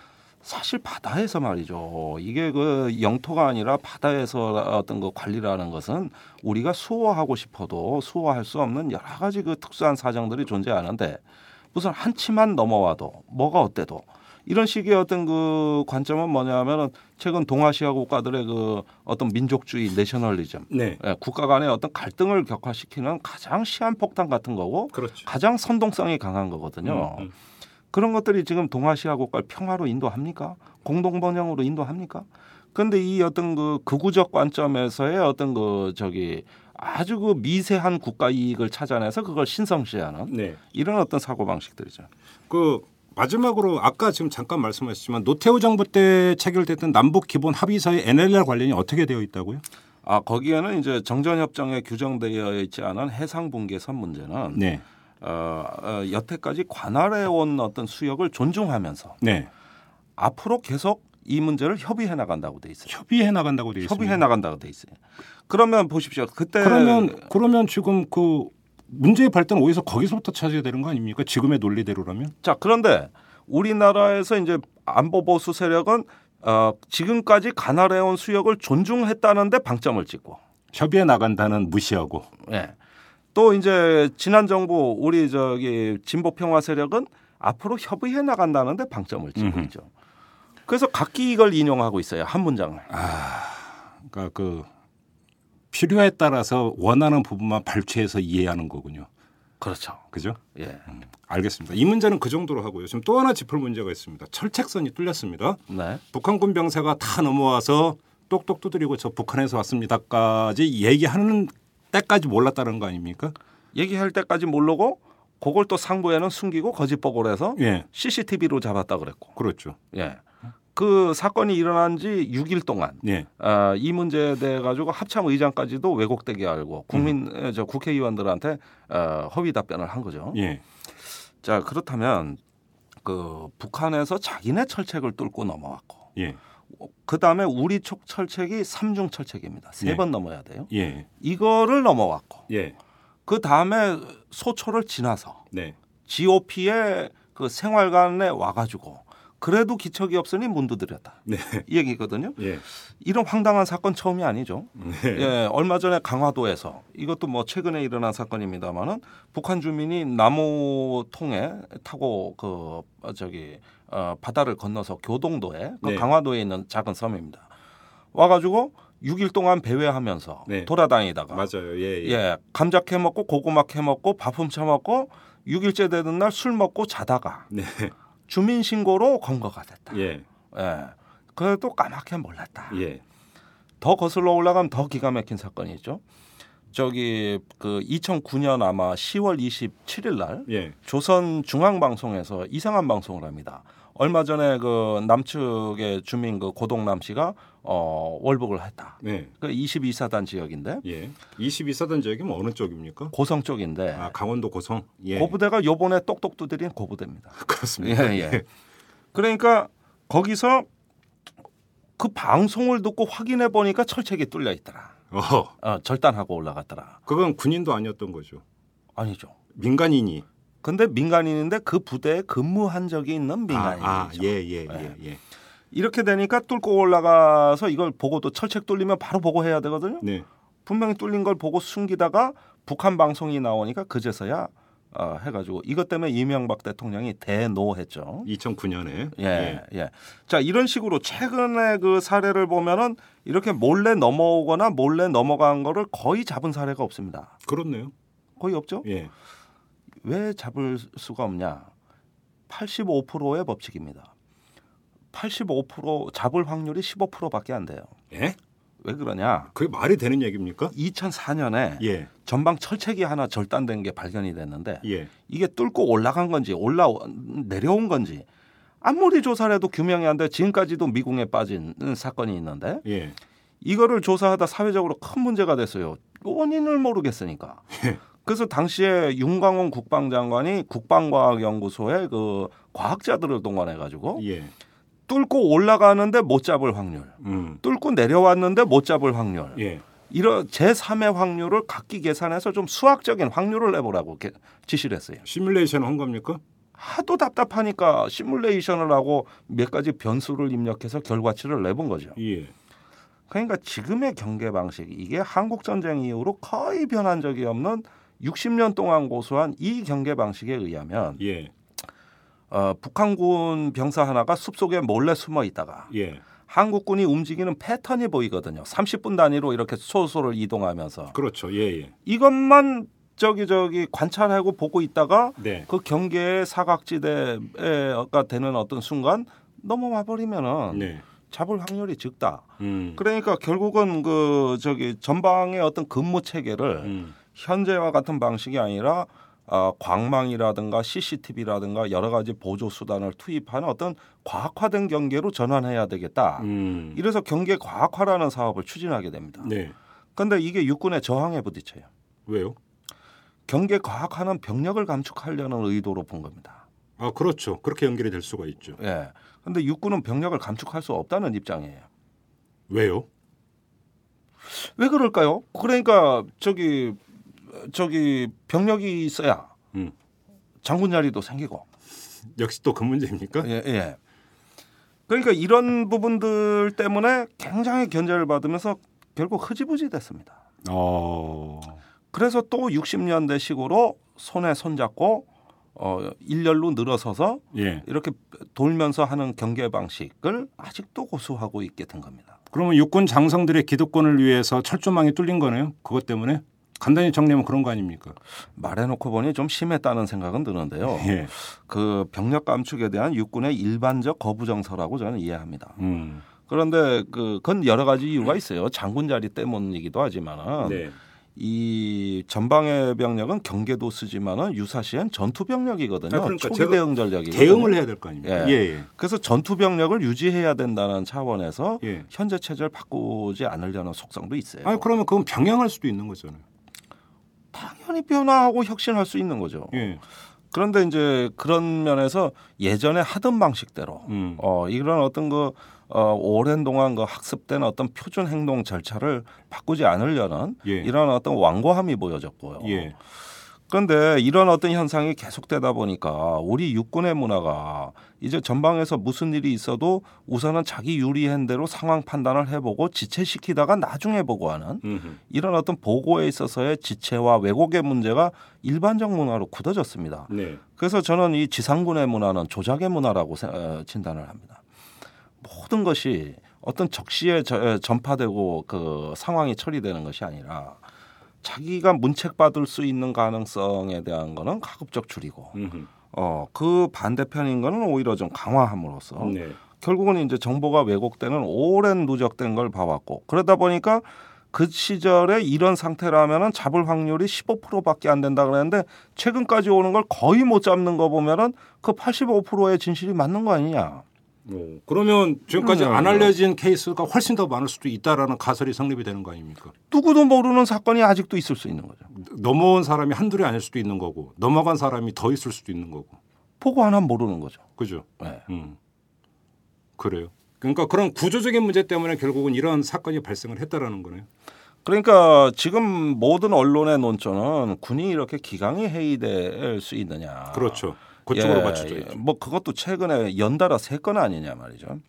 사실 바다에서 말이죠. 이게 그 영토가 아니라 바다에서 어떤 그 관리라는 것은 우리가 수호하고 싶어도 수호할 수 없는 여러 가지 그 특수한 사정들이 존재하는데 무슨 한 치만 넘어와도 뭐가 어때도 이런 식의 어떤 그 관점은 뭐냐면은 최근 동아시아 국가들의 그 어떤 민족주의 내셔널리즘 네. 예, 국가 간의 어떤 갈등을 격화시키는 가장 시한폭탄 같은 거고 그렇죠. 가장 선동성이 강한 거거든요. 음, 음. 그런 것들이 지금 동아시아 국가를 평화로 인도합니까? 공동 번영으로 인도합니까? 그런데 이 어떤 그 극우적 관점에서의 어떤 그 저기 아주 그 미세한 국가 이익을 찾아내서 그걸 신성시하는 네. 이런 어떤 사고 방식들이죠. 그 마지막으로 아까 지금 잠깐 말씀하셨지만 노태우 정부 때 체결됐던 남북 기본 합의서의 NLL 관련이 어떻게 되어 있다고요? 아 거기에는 이제 정전협정에 규정되어 있지 않은 해상 분계선 문제는 네. 어, 어, 여태까지 관할해 온 어떤 수역을 존중하면서 네. 앞으로 계속 이 문제를 협의해 나간다고 돼 있어요. 협의해 나간다고 되어 있습니다. 협의해 나간다고 돼 있어요. 그러면 보십시오. 그때 그러면 그러면 지금 그 문제의 발단 오히려 거기서부터 찾아야 되는 거 아닙니까? 지금의 논리대로라면? 자 그런데 우리나라에서 이제 안보 보수 세력은 어, 지금까지 관할해온 수역을 존중했다는데 방점을 찍고, 협의해 나간다는 무시하고. 예. 또 이제 지난 정부 우리 저기 진보 평화 세력은 앞으로 협의해 나간다는데 방점을 찍고. 있죠. 그래서 각기 이걸 인용하고 있어요 한 문장을. 그러니까 그 필요에 따라서 원하는 부분만 발췌해서 이해하는 거군요. 그렇죠. 그죠? 예. 알겠습니다. 이 문제는 그 정도로 하고요. 지금 또 하나 짚을 문제가 있습니다. 철책선이 뚫렸습니다. 네. 북한군 병사가 다 넘어와서 똑똑 두드리고 저 북한에서 왔습니다까지 얘기하는 때까지 몰랐다는 거 아닙니까? 얘기할 때까지 모르고 그걸 또 상부에는 숨기고 거짓 보고를 해서 예, CCTV로 잡았다 그랬고. 그렇죠. 예. 그 사건이 일어난 지 6일 동안 예, 아, 이 문제에 대해 가지고 합참 의장까지도 왜곡되게 알고 국민 에, 저 국회의원들한테 어, 허위 답변을 한 거죠. 예, 자 그렇다면 그 북한에서 자기네 철책을 뚫고 넘어왔고 예, 그 다음에 우리 쪽 철책이 삼중 철책입니다. 세 예. 번 넘어야 돼요. 예, 이거를 넘어왔고 예, 그 다음에 소초를 지나서 네, GOP의 그 생활관에 와가지고 그래도 기척이 없으니 문 두드렸다. 네. 이 얘기거든요. 예. 이런 황당한 사건 처음이 아니죠. 네. 예, 얼마 전에 강화도에서 이것도 뭐 최근에 일어난 사건입니다만은 북한 주민이 나무통에 타고 그 어, 저기 어, 바다를 건너서 교동도에 그 네. 강화도에 있는 작은 섬입니다. 와가지고 6일 동안 배회하면서 네. 돌아다니다가 맞아요. 예. 예. 예, 감자 캐 먹고 고구마 캐 먹고 밥 훔쳐 먹고 6일째 되는 날 술 먹고 자다가 네. 주민 신고로 검거가 됐다. 예. 예. 그래도 까맣게 몰랐다. 예. 더 거슬러 올라가면 더 기가 막힌 사건이 있죠. 저기 그 2009년 아마 10월 27일 날 예. 조선 중앙 방송에서 이상한 방송을 합니다. 얼마 전에 그 남측의 주민 그 고동남 씨가 어 월북을 했다. 네. 그 22사단 지역인데 예. 22사단 지역이면 어느 쪽입니까? 고성 쪽인데 아, 강원도 고성. 예. 고부대가 요번에 똑똑 두드린 고부대입니다. 그렇습니다. 예, 예. 그러니까 거기서 그 방송을 듣고 확인해 보니까 철책이 뚫려 있더라. 어. 어, 절단하고 올라갔더라. 그건 군인도 아니었던 거죠. 아니죠. 민간인이. 근데 민간인인데 그 부대에 근무한 적이 있는 민간인이죠. 아, 아, 예, 예, 네. 예, 예. 이렇게 되니까 뚫고 올라가서 이걸 보고도 철책 뚫리면 바로 보고해야 되거든요. 네. 분명히 뚫린 걸 보고 숨기다가 북한 방송이 나오니까 그제서야 어, 해가지고 이것 때문에 이명박 대통령이 대노했죠. 2009년에. 예, 예. 자, 이런 식으로 최근에 그 사례를 보면은 이렇게 몰래 넘어오거나 몰래 넘어간 거를 거의 잡은 사례가 없습니다. 그렇네요. 거의 없죠? 예. 왜 잡을 수가 없냐? 85%의 법칙입니다. 85% 잡을 확률이 15%밖에 안 돼요. 예? 왜 그러냐? 그게 말이 되는 얘기입니까? 2004년에 예. 전방 철책이 하나 절단된 게 발견이 됐는데 예. 이게 뚫고 올라간 건지 올라 내려온 건지 아무리 조사를 해도 규명이 안 돼 지금까지도 미궁에 빠진 사건이 있는데 예. 이거를 조사하다 사회적으로 큰 문제가 됐어요. 원인을 모르겠으니까. 예. 그래서 당시에 윤광훈 국방장관이 국방과학연구소에 그 과학자들을 동원해 가지고 예. 뚫고 올라가는데 못 잡을 확률, 음. 뚫고 내려왔는데 못 잡을 확률, 예. 이런 제3의 확률을 각기 계산해서 좀 수학적인 확률을 내보라고 게- 지시를 했어요. 시뮬레이션 한 겁니까? 하도 답답하니까 시뮬레이션을 하고 몇 가지 변수를 입력해서 결과치를 내본 거죠. 예. 그러니까 지금의 경계 방식 이게 한국 전쟁 이후로 거의 변한 적이 없는 60년 동안 고수한 이 경계 방식에 의하면 예. 어, 북한군 병사 하나가 숲속에 몰래 숨어 있다가 예. 한국군이 움직이는 패턴이 보이거든요. 30분 단위로 이렇게 소소를 이동하면서 그렇죠. 예, 예. 이것만 저기 저기 관찰하고 보고 있다가 네. 그 경계의 사각지대가 되는 어떤 순간 넘어와 버리면은 네. 잡을 확률이 적다. 음. 그러니까 결국은 그 저기 전방의 어떤 근무 체계를 음. 현재와 같은 방식이 아니라 어, 광망이라든가 CCTV라든가 여러 가지 보조 수단을 투입하는 어떤 과학화된 경계로 전환해야 되겠다. 음. 이래서 경계 과학화라는 사업을 추진하게 됩니다. 네. 그런데 이게 육군의 저항에 부딪혀요. 왜요? 경계 과학화는 병력을 감축하려는 의도로 본 겁니다. 아, 그렇죠. 그렇게 연결이 될 수가 있죠. 예. 근데 육군은 병력을 감축할 수 없다는 입장이에요. 왜요? 왜 그럴까요? 그러니까 저기 저기 병력이 있어야 음. 장군 자리도 생기고 역시 또 그 문제입니까? 예, 예. 그러니까 이런 부분들 때문에 굉장히 견제를 받으면서 결국 흐지부지 됐습니다. 어. 그래서 또 60년대 식으로 손에 손잡고 어 일렬로 늘어서서 예. 이렇게 돌면서 하는 경계 방식을 아직도 고수하고 있게 된 겁니다. 그러면 육군 장성들의 기득권을 위해서 철조망이 뚫린 거네요. 그것 때문에 간단히 정리하면 그런 거 아닙니까? 말해놓고 보니 좀 심했다는 생각은 드는데요. 예. 그 병력 감축에 대한 육군의 일반적 거부 정서라고 저는 이해합니다. 음. 그런데 그 그건 여러 가지 이유가 있어요. 장군 자리 때문이기도 하지만은 네. 이 전방의 병력은 경계도 쓰지만은 유사시엔 전투 병력이거든요. 아, 그러니까 초기 대응 전략이 대응을 해야 될 거 아닙니까? 예. 예. 예. 그래서 전투 병력을 유지해야 된다는 차원에서 예. 현재 체제를 바꾸지 않으려는 속성도 있어요. 아니 그러면 그건 병행할 수도 있는 거잖아요. 당연히 변화하고 혁신할 수 있는 거죠. 예. 그런데 이제 그런 면에서 예전에 하던 방식대로 음. 어 이런 어떤 그 어, 오랜 동안 그 학습된 어떤 표준 행동 절차를 바꾸지 않으려는 예. 이런 어떤 완고함이 보여졌고요. 예. 그런데 이런 어떤 현상이 계속되다 보니까 우리 육군의 문화가 이제 전방에서 무슨 일이 있어도 우선은 자기 유리한 대로 상황 판단을 해보고 지체시키다가 나중에 보고하는 이런 어떤 보고에 있어서의 지체와 왜곡의 문제가 일반적 문화로 굳어졌습니다. 네. 그래서 저는 이 지상군의 문화는 조작의 문화라고 세- 어, 진단을 합니다. 모든 것이 어떤 적시에 저- 전파되고 그 상황이 처리되는 것이 아니라 자기가 문책 받을 수 있는 가능성에 대한 거는 가급적 줄이고 어그 반대편인 거는 오히려 좀 강화함으로써 네. 결국은 이제 정보가 왜곡되는 오랜 누적된 걸 봐왔고 그러다 보니까 그 시절에 이런 상태라면은 잡을 확률이 15%밖에 안 된다 그랬는데 최근까지 오는 걸 거의 못 잡는 거 보면은 그 85%의 진실이 맞는 거 아니냐. 어, 그러면 지금까지 음, 안 음. 알려진 케이스가 훨씬 더 많을 수도 있다라는 가설이 성립이 되는 거 아닙니까? 누구도 모르는 사건이 아직도 있을 수 있는 거죠. 넘어온 사람이 한둘이 아닐 수도 있는 거고 넘어간 사람이 더 있을 수도 있는 거고 보고 하나 모르는 거죠. 그죠? 네. 음. 그래요. 그러니까 그런 구조적인 문제 때문에 결국은 이런 사건이 발생을 했다라는 거네요. 그러니까 지금 모든 언론의 논조는 군이 이렇게 기강이 회의될 수 있느냐. 그렇죠. 그쪽으로 예, 맞춰져 예. 있죠. 뭐 그것도 최근에 연달아 세 건 아니냐 말이죠.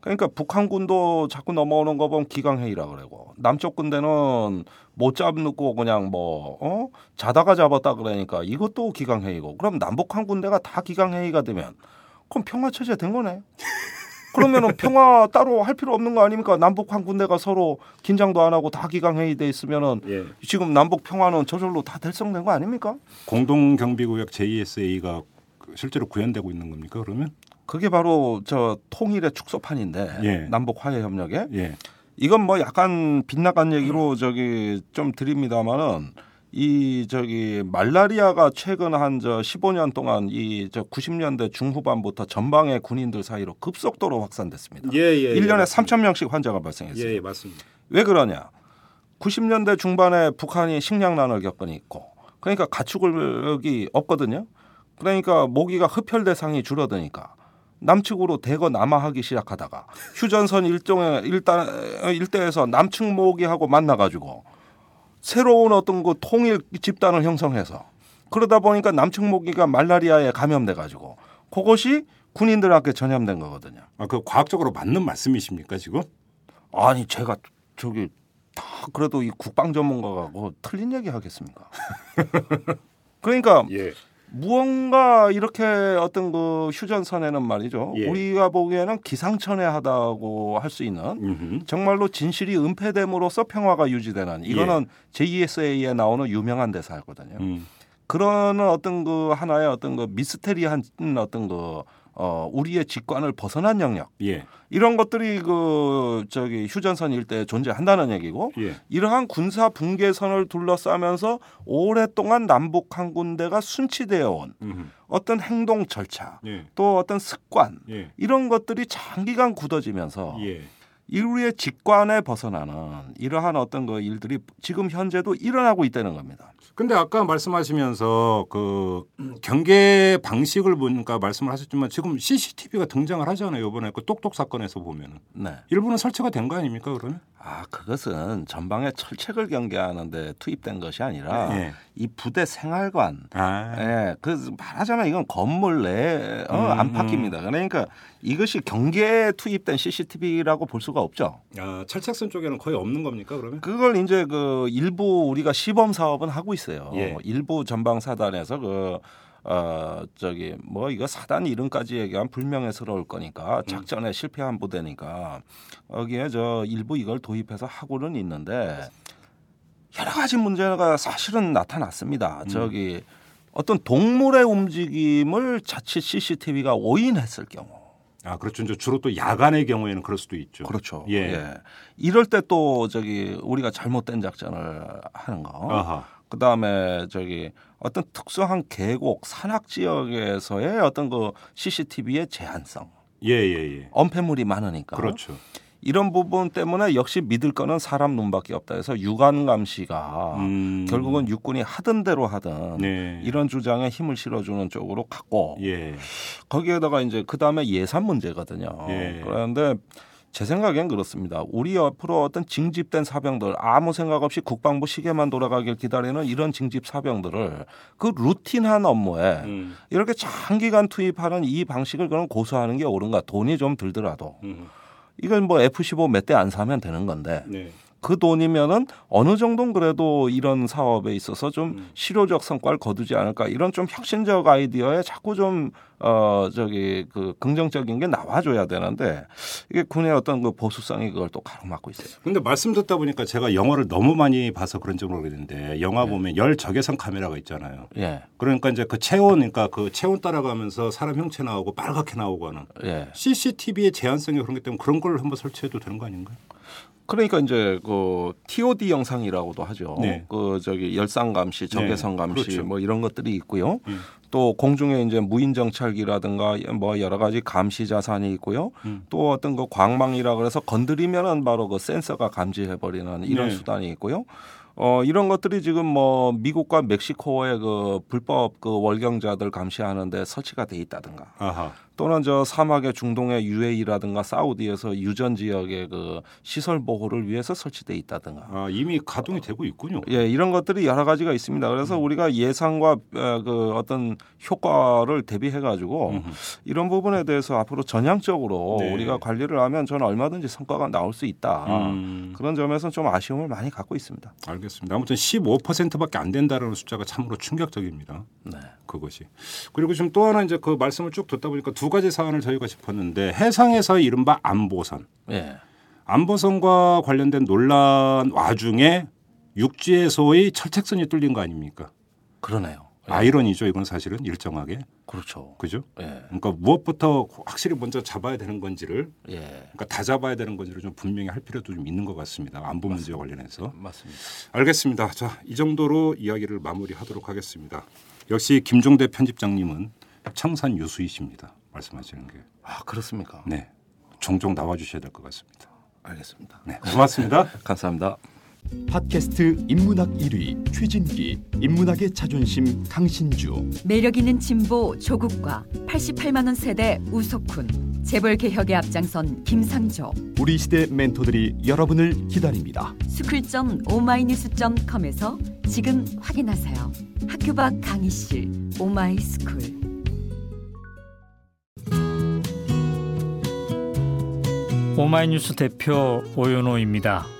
그러니까 북한군도 자꾸 넘어오는 거 보면 기강회의라 그러고 남쪽 군대는 못 잡고 그냥 뭐 어? 자다가 잡았다 그러니까 이것도 기강회의고 그럼 남북한 군대가 다 기강회의가 되면 그럼 평화 체제 된 거네. 그러면은 평화 따로 할 필요 없는 거 아닙니까? 남북 한 군대가 서로 긴장도 안 하고 다 기강회의 돼 있으면은 예. 지금 남북 평화는 저절로 다 달성된 거 아닙니까? 공동 경비구역 JSA가 실제로 구현되고 있는 겁니까? 그러면? 그게 바로 저 통일의 축소판인데 예. 남북 화해 협력에 예. 이건 뭐 약간 빗나간 얘기로 저기 좀 드립니다마는 이 저기 말라리아가 최근 한 저 15년 동안 이 저 90년대 중후반부터 전방의 군인들 사이로 급속도로 확산됐습니다. 예, 예. 일 1년에 예, 3천 명씩 환자가 발생했어요. 예, 예, 맞습니다. 왜 그러냐? 90년대 중반에 북한이 식량난을 겪으니 있고 그러니까 가축이 없거든요. 그러니까 모기가 흡혈 대상이 줄어드니까 남측으로 대거 남하하기 시작하다가 휴전선 일종의 일단 일대에서 남측 모기하고 만나가지고 새로운 어떤 그 통일 집단을 형성해서 그러다 보니까 남측 모기가 말라리아에 감염돼 가지고 그것이 군인들한테 전염된 거거든요. 아, 그 과학적으로 맞는 말씀이십니까 지금? 아니 제가 저기 다 그래도 이 국방 전문가가 뭐 틀린 얘기 하겠습니까? 그러니까 예. 무언가 이렇게 어떤 그 휴전선에는 말이죠. 예. 우리가 보기에는 기상천외하다고 할 수 있는 음흠. 정말로 진실이 은폐됨으로써 평화가 유지되는 이거는 JSA에 나오는 유명한 대사거든요. 음. 그런 어떤 그 하나의 어떤 그 미스테리한 어떤 그 어, 우리의 직관을 벗어난 영역 예. 이런 것들이 그 저기 휴전선 일대에 존재한다는 얘기고 예. 이러한 군사 분계선을 둘러싸면서 오랫동안 남북 한 군대가 순치되어 온 음흠. 어떤 행동 절차 예. 또 어떤 습관 예. 이런 것들이 장기간 굳어지면서 예. 인류의 직관에 벗어나는 이러한 어떤 그 일들이 지금 현재도 일어나고 있다는 겁니다. 근데 아까 말씀하시면서 그 경계 방식을 보니까 말씀을 하셨지만 지금 CCTV가 등장을 하잖아요. 이번에 그 똑똑 사건에서 보면은 네. 일부는 설치가 된 거 아닙니까 그러면? 아 그것은 전방의 철책을 경계하는데 투입된 것이 아니라 예. 이 부대 생활관 아. 예, 그 말하자면 이건 건물 내 어, 음, 안팎입니다. 그러니까 이것이 경계에 투입된 CCTV라고 볼 수가 없죠. 아, 철책선 쪽에는 거의 없는 겁니까 그러면? 그걸 이제 그 일부 우리가 시범 사업은 하고 있어요. 예. 일부 전방 사단에서 그 어, 저기 뭐 이거 사단 이름까지 얘기하면 불명예스러울 거니까 작전에 실패한 부대니까 여기에 저 일부 이걸 도입해서 하고는 있는데 여러 가지 문제가 사실은 나타났습니다. 저기 어떤 동물의 움직임을 자칫 CCTV가 오인했을 경우 아 그렇죠. 이제 주로 또 야간의 경우에는 그럴 수도 있죠. 그렇죠. 예. 예. 이럴 때 또 저기 우리가 잘못된 작전을 하는 거. 아하. 그다음에 저기 어떤 특수한 계곡 산악 지역에서의 어떤 그 CCTV의 제한성. 예예 예. 엄폐물이 많으니까. 그렇죠. 이런 부분 때문에 역시 믿을 거는 사람 눈밖에 없다 해서 유관 감시가 음. 결국은 육군이 하던 대로 하던 네. 이런 주장에 힘을 실어주는 쪽으로 갔고 예. 거기에다가 이제 그 다음에 예산 문제거든요. 예. 그런데 제 생각엔 그렇습니다. 우리 앞으로 어떤 징집된 사병들 아무 생각 없이 국방부 시계만 돌아가길 기다리는 이런 징집 사병들을 그 루틴한 업무에 음. 이렇게 장기간 투입하는 이 방식을 그럼 고수하는 게 옳은가? 돈이 좀 들더라도 음. 이건 뭐 F-15 몇 대 안 사면 되는 건데 네. 그 돈이면은 어느 정도는 그래도 이런 사업에 있어서 좀 음. 실효적 성과를 거두지 않을까 이런 좀 혁신적 아이디어에 자꾸 좀 어 저기 그 긍정적인 게 나와줘야 되는데 이게 군의 어떤 그 보수성이 그걸 또 가로막고 있어요. 근데 말씀 듣다 보니까 제가 영화를 너무 많이 봐서 그런지 모르겠는데 영화 보면 열 적외선 카메라가 있잖아요. 예, 그러니까 이제 그 체온, 그러니까 그 체온 따라가면서 사람 형체 나오고 빨갛게 나오고 하는 예. CCTV의 제한성이 그런 게 때문에 그런 걸 한번 설치해도 되는 거 아닌가요? 그러니까 이제 그 TOD 영상이라고도 하죠. 네. 그 저기 열상 감시, 적외선 네, 감시 그렇죠. 뭐 이런 것들이 있고요. 음. 또 공중에 이제 무인 정찰기라든가 뭐 여러 가지 감시 자산이 있고요. 음. 또 어떤 그 광망이라 그래서 건드리면은 바로 그 센서가 감지해 버리는 이런 네. 수단이 있고요. 어 이런 것들이 지금 뭐 미국과 멕시코의 그 불법 그 월경자들 감시하는데 설치가 돼 있다든가 아하. 또는 저 사막의 중동의 UAE라든가 사우디에서 유전 지역의 그 시설 보호를 위해서 설치돼 있다든가 아, 이미 가동이 되고 있군요. 예, 이런 것들이 여러 가지가 있습니다. 그래서 우리가 예상과 어, 그 어떤 효과를 대비해 가지고 음흠. 이런 부분에 대해서 앞으로 전향적으로 네. 우리가 관리를 하면 저는 얼마든지 성과가 나올 수 있다. 음. 그런 점에서 좀 아쉬움을 많이 갖고 있습니다. 알겠습니다. 아무튼 15%밖에 안 된다는 숫자가 참으로 충격적입니다. 네. 그것이. 그리고 지금 또 하나 이제 그 말씀을 쭉 듣다 보니까 두 가지 사안을 저희가 짚었는데 해상에서 이른바 안보선, 예. 안보선과 관련된 논란 와중에 육지에서의 철책선이 뚫린 거 아닙니까? 그러네요. 예. 아이러니죠. 이건 사실은 일정하게 그렇죠. 그죠? 예. 그러니까 무엇부터 확실히 먼저 잡아야 되는 건지를 예. 그러니까 다 잡아야 되는 건지를 좀 분명히 할 필요도 좀 있는 것 같습니다. 안보 문제와 관련해서. 맞습니다. 알겠습니다. 자, 이 정도로 이야기를 마무리하도록 하겠습니다. 역시 김종대 편집장님은 청산 유수이십니다. 말씀하시는 게. 아, 그렇습니까? 네. 종종 나와 주셔야 될 것 같습니다. 알겠습니다. 네. 고맙습니다. 감사합니다. 팟캐스트 인문학 1위 최진기 인문학의 자존심 강신주 매력 있는 진보 조국과 88만 원 세대 우석훈 재벌 개혁에 앞장선 김상조 우리 시대 멘토들이 여러분을 기다립니다. 스쿨점 오마이뉴스점컴에서 지금 확인하세요. 학교 밖 강의실 오마이스쿨 오마이뉴스 대표 오연호입니다.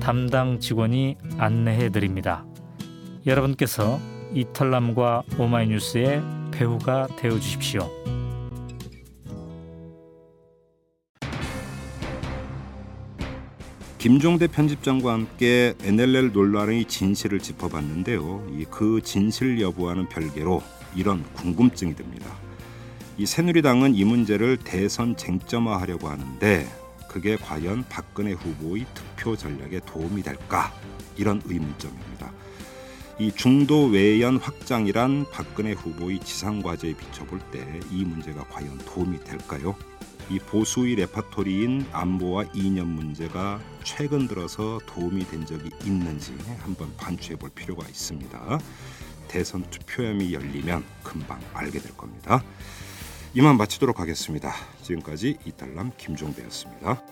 담당 직원이 안내해 드립니다. 여러분께서 이털남과 오마이뉴스의 배우가 되어 주십시오. 김종대 편집장과 함께 NLL 논란의 진실을 짚어봤는데요. 이그 진실 여부와는 별개로 이런 궁금증이 듭니다. 이 새누리당은 이 문제를 대선 쟁점화하려고 하는데 그게 과연 박근혜 후보의 투표 전략에 도움이 될까? 이런 의문점입니다. 이 중도 외연 확장이란 박근혜 후보의 지상 과제에 비춰볼 때 이 문제가 과연 도움이 될까요? 이 보수의 레파토리인 안보와 이념 문제가 최근 들어서 도움이 된 적이 있는지 한번 반추해 볼 필요가 있습니다. 대선 투표염이 열리면 금방 알게 될 겁니다. 이만 마치도록 하겠습니다. 지금까지 이탈남 김종배였습니다.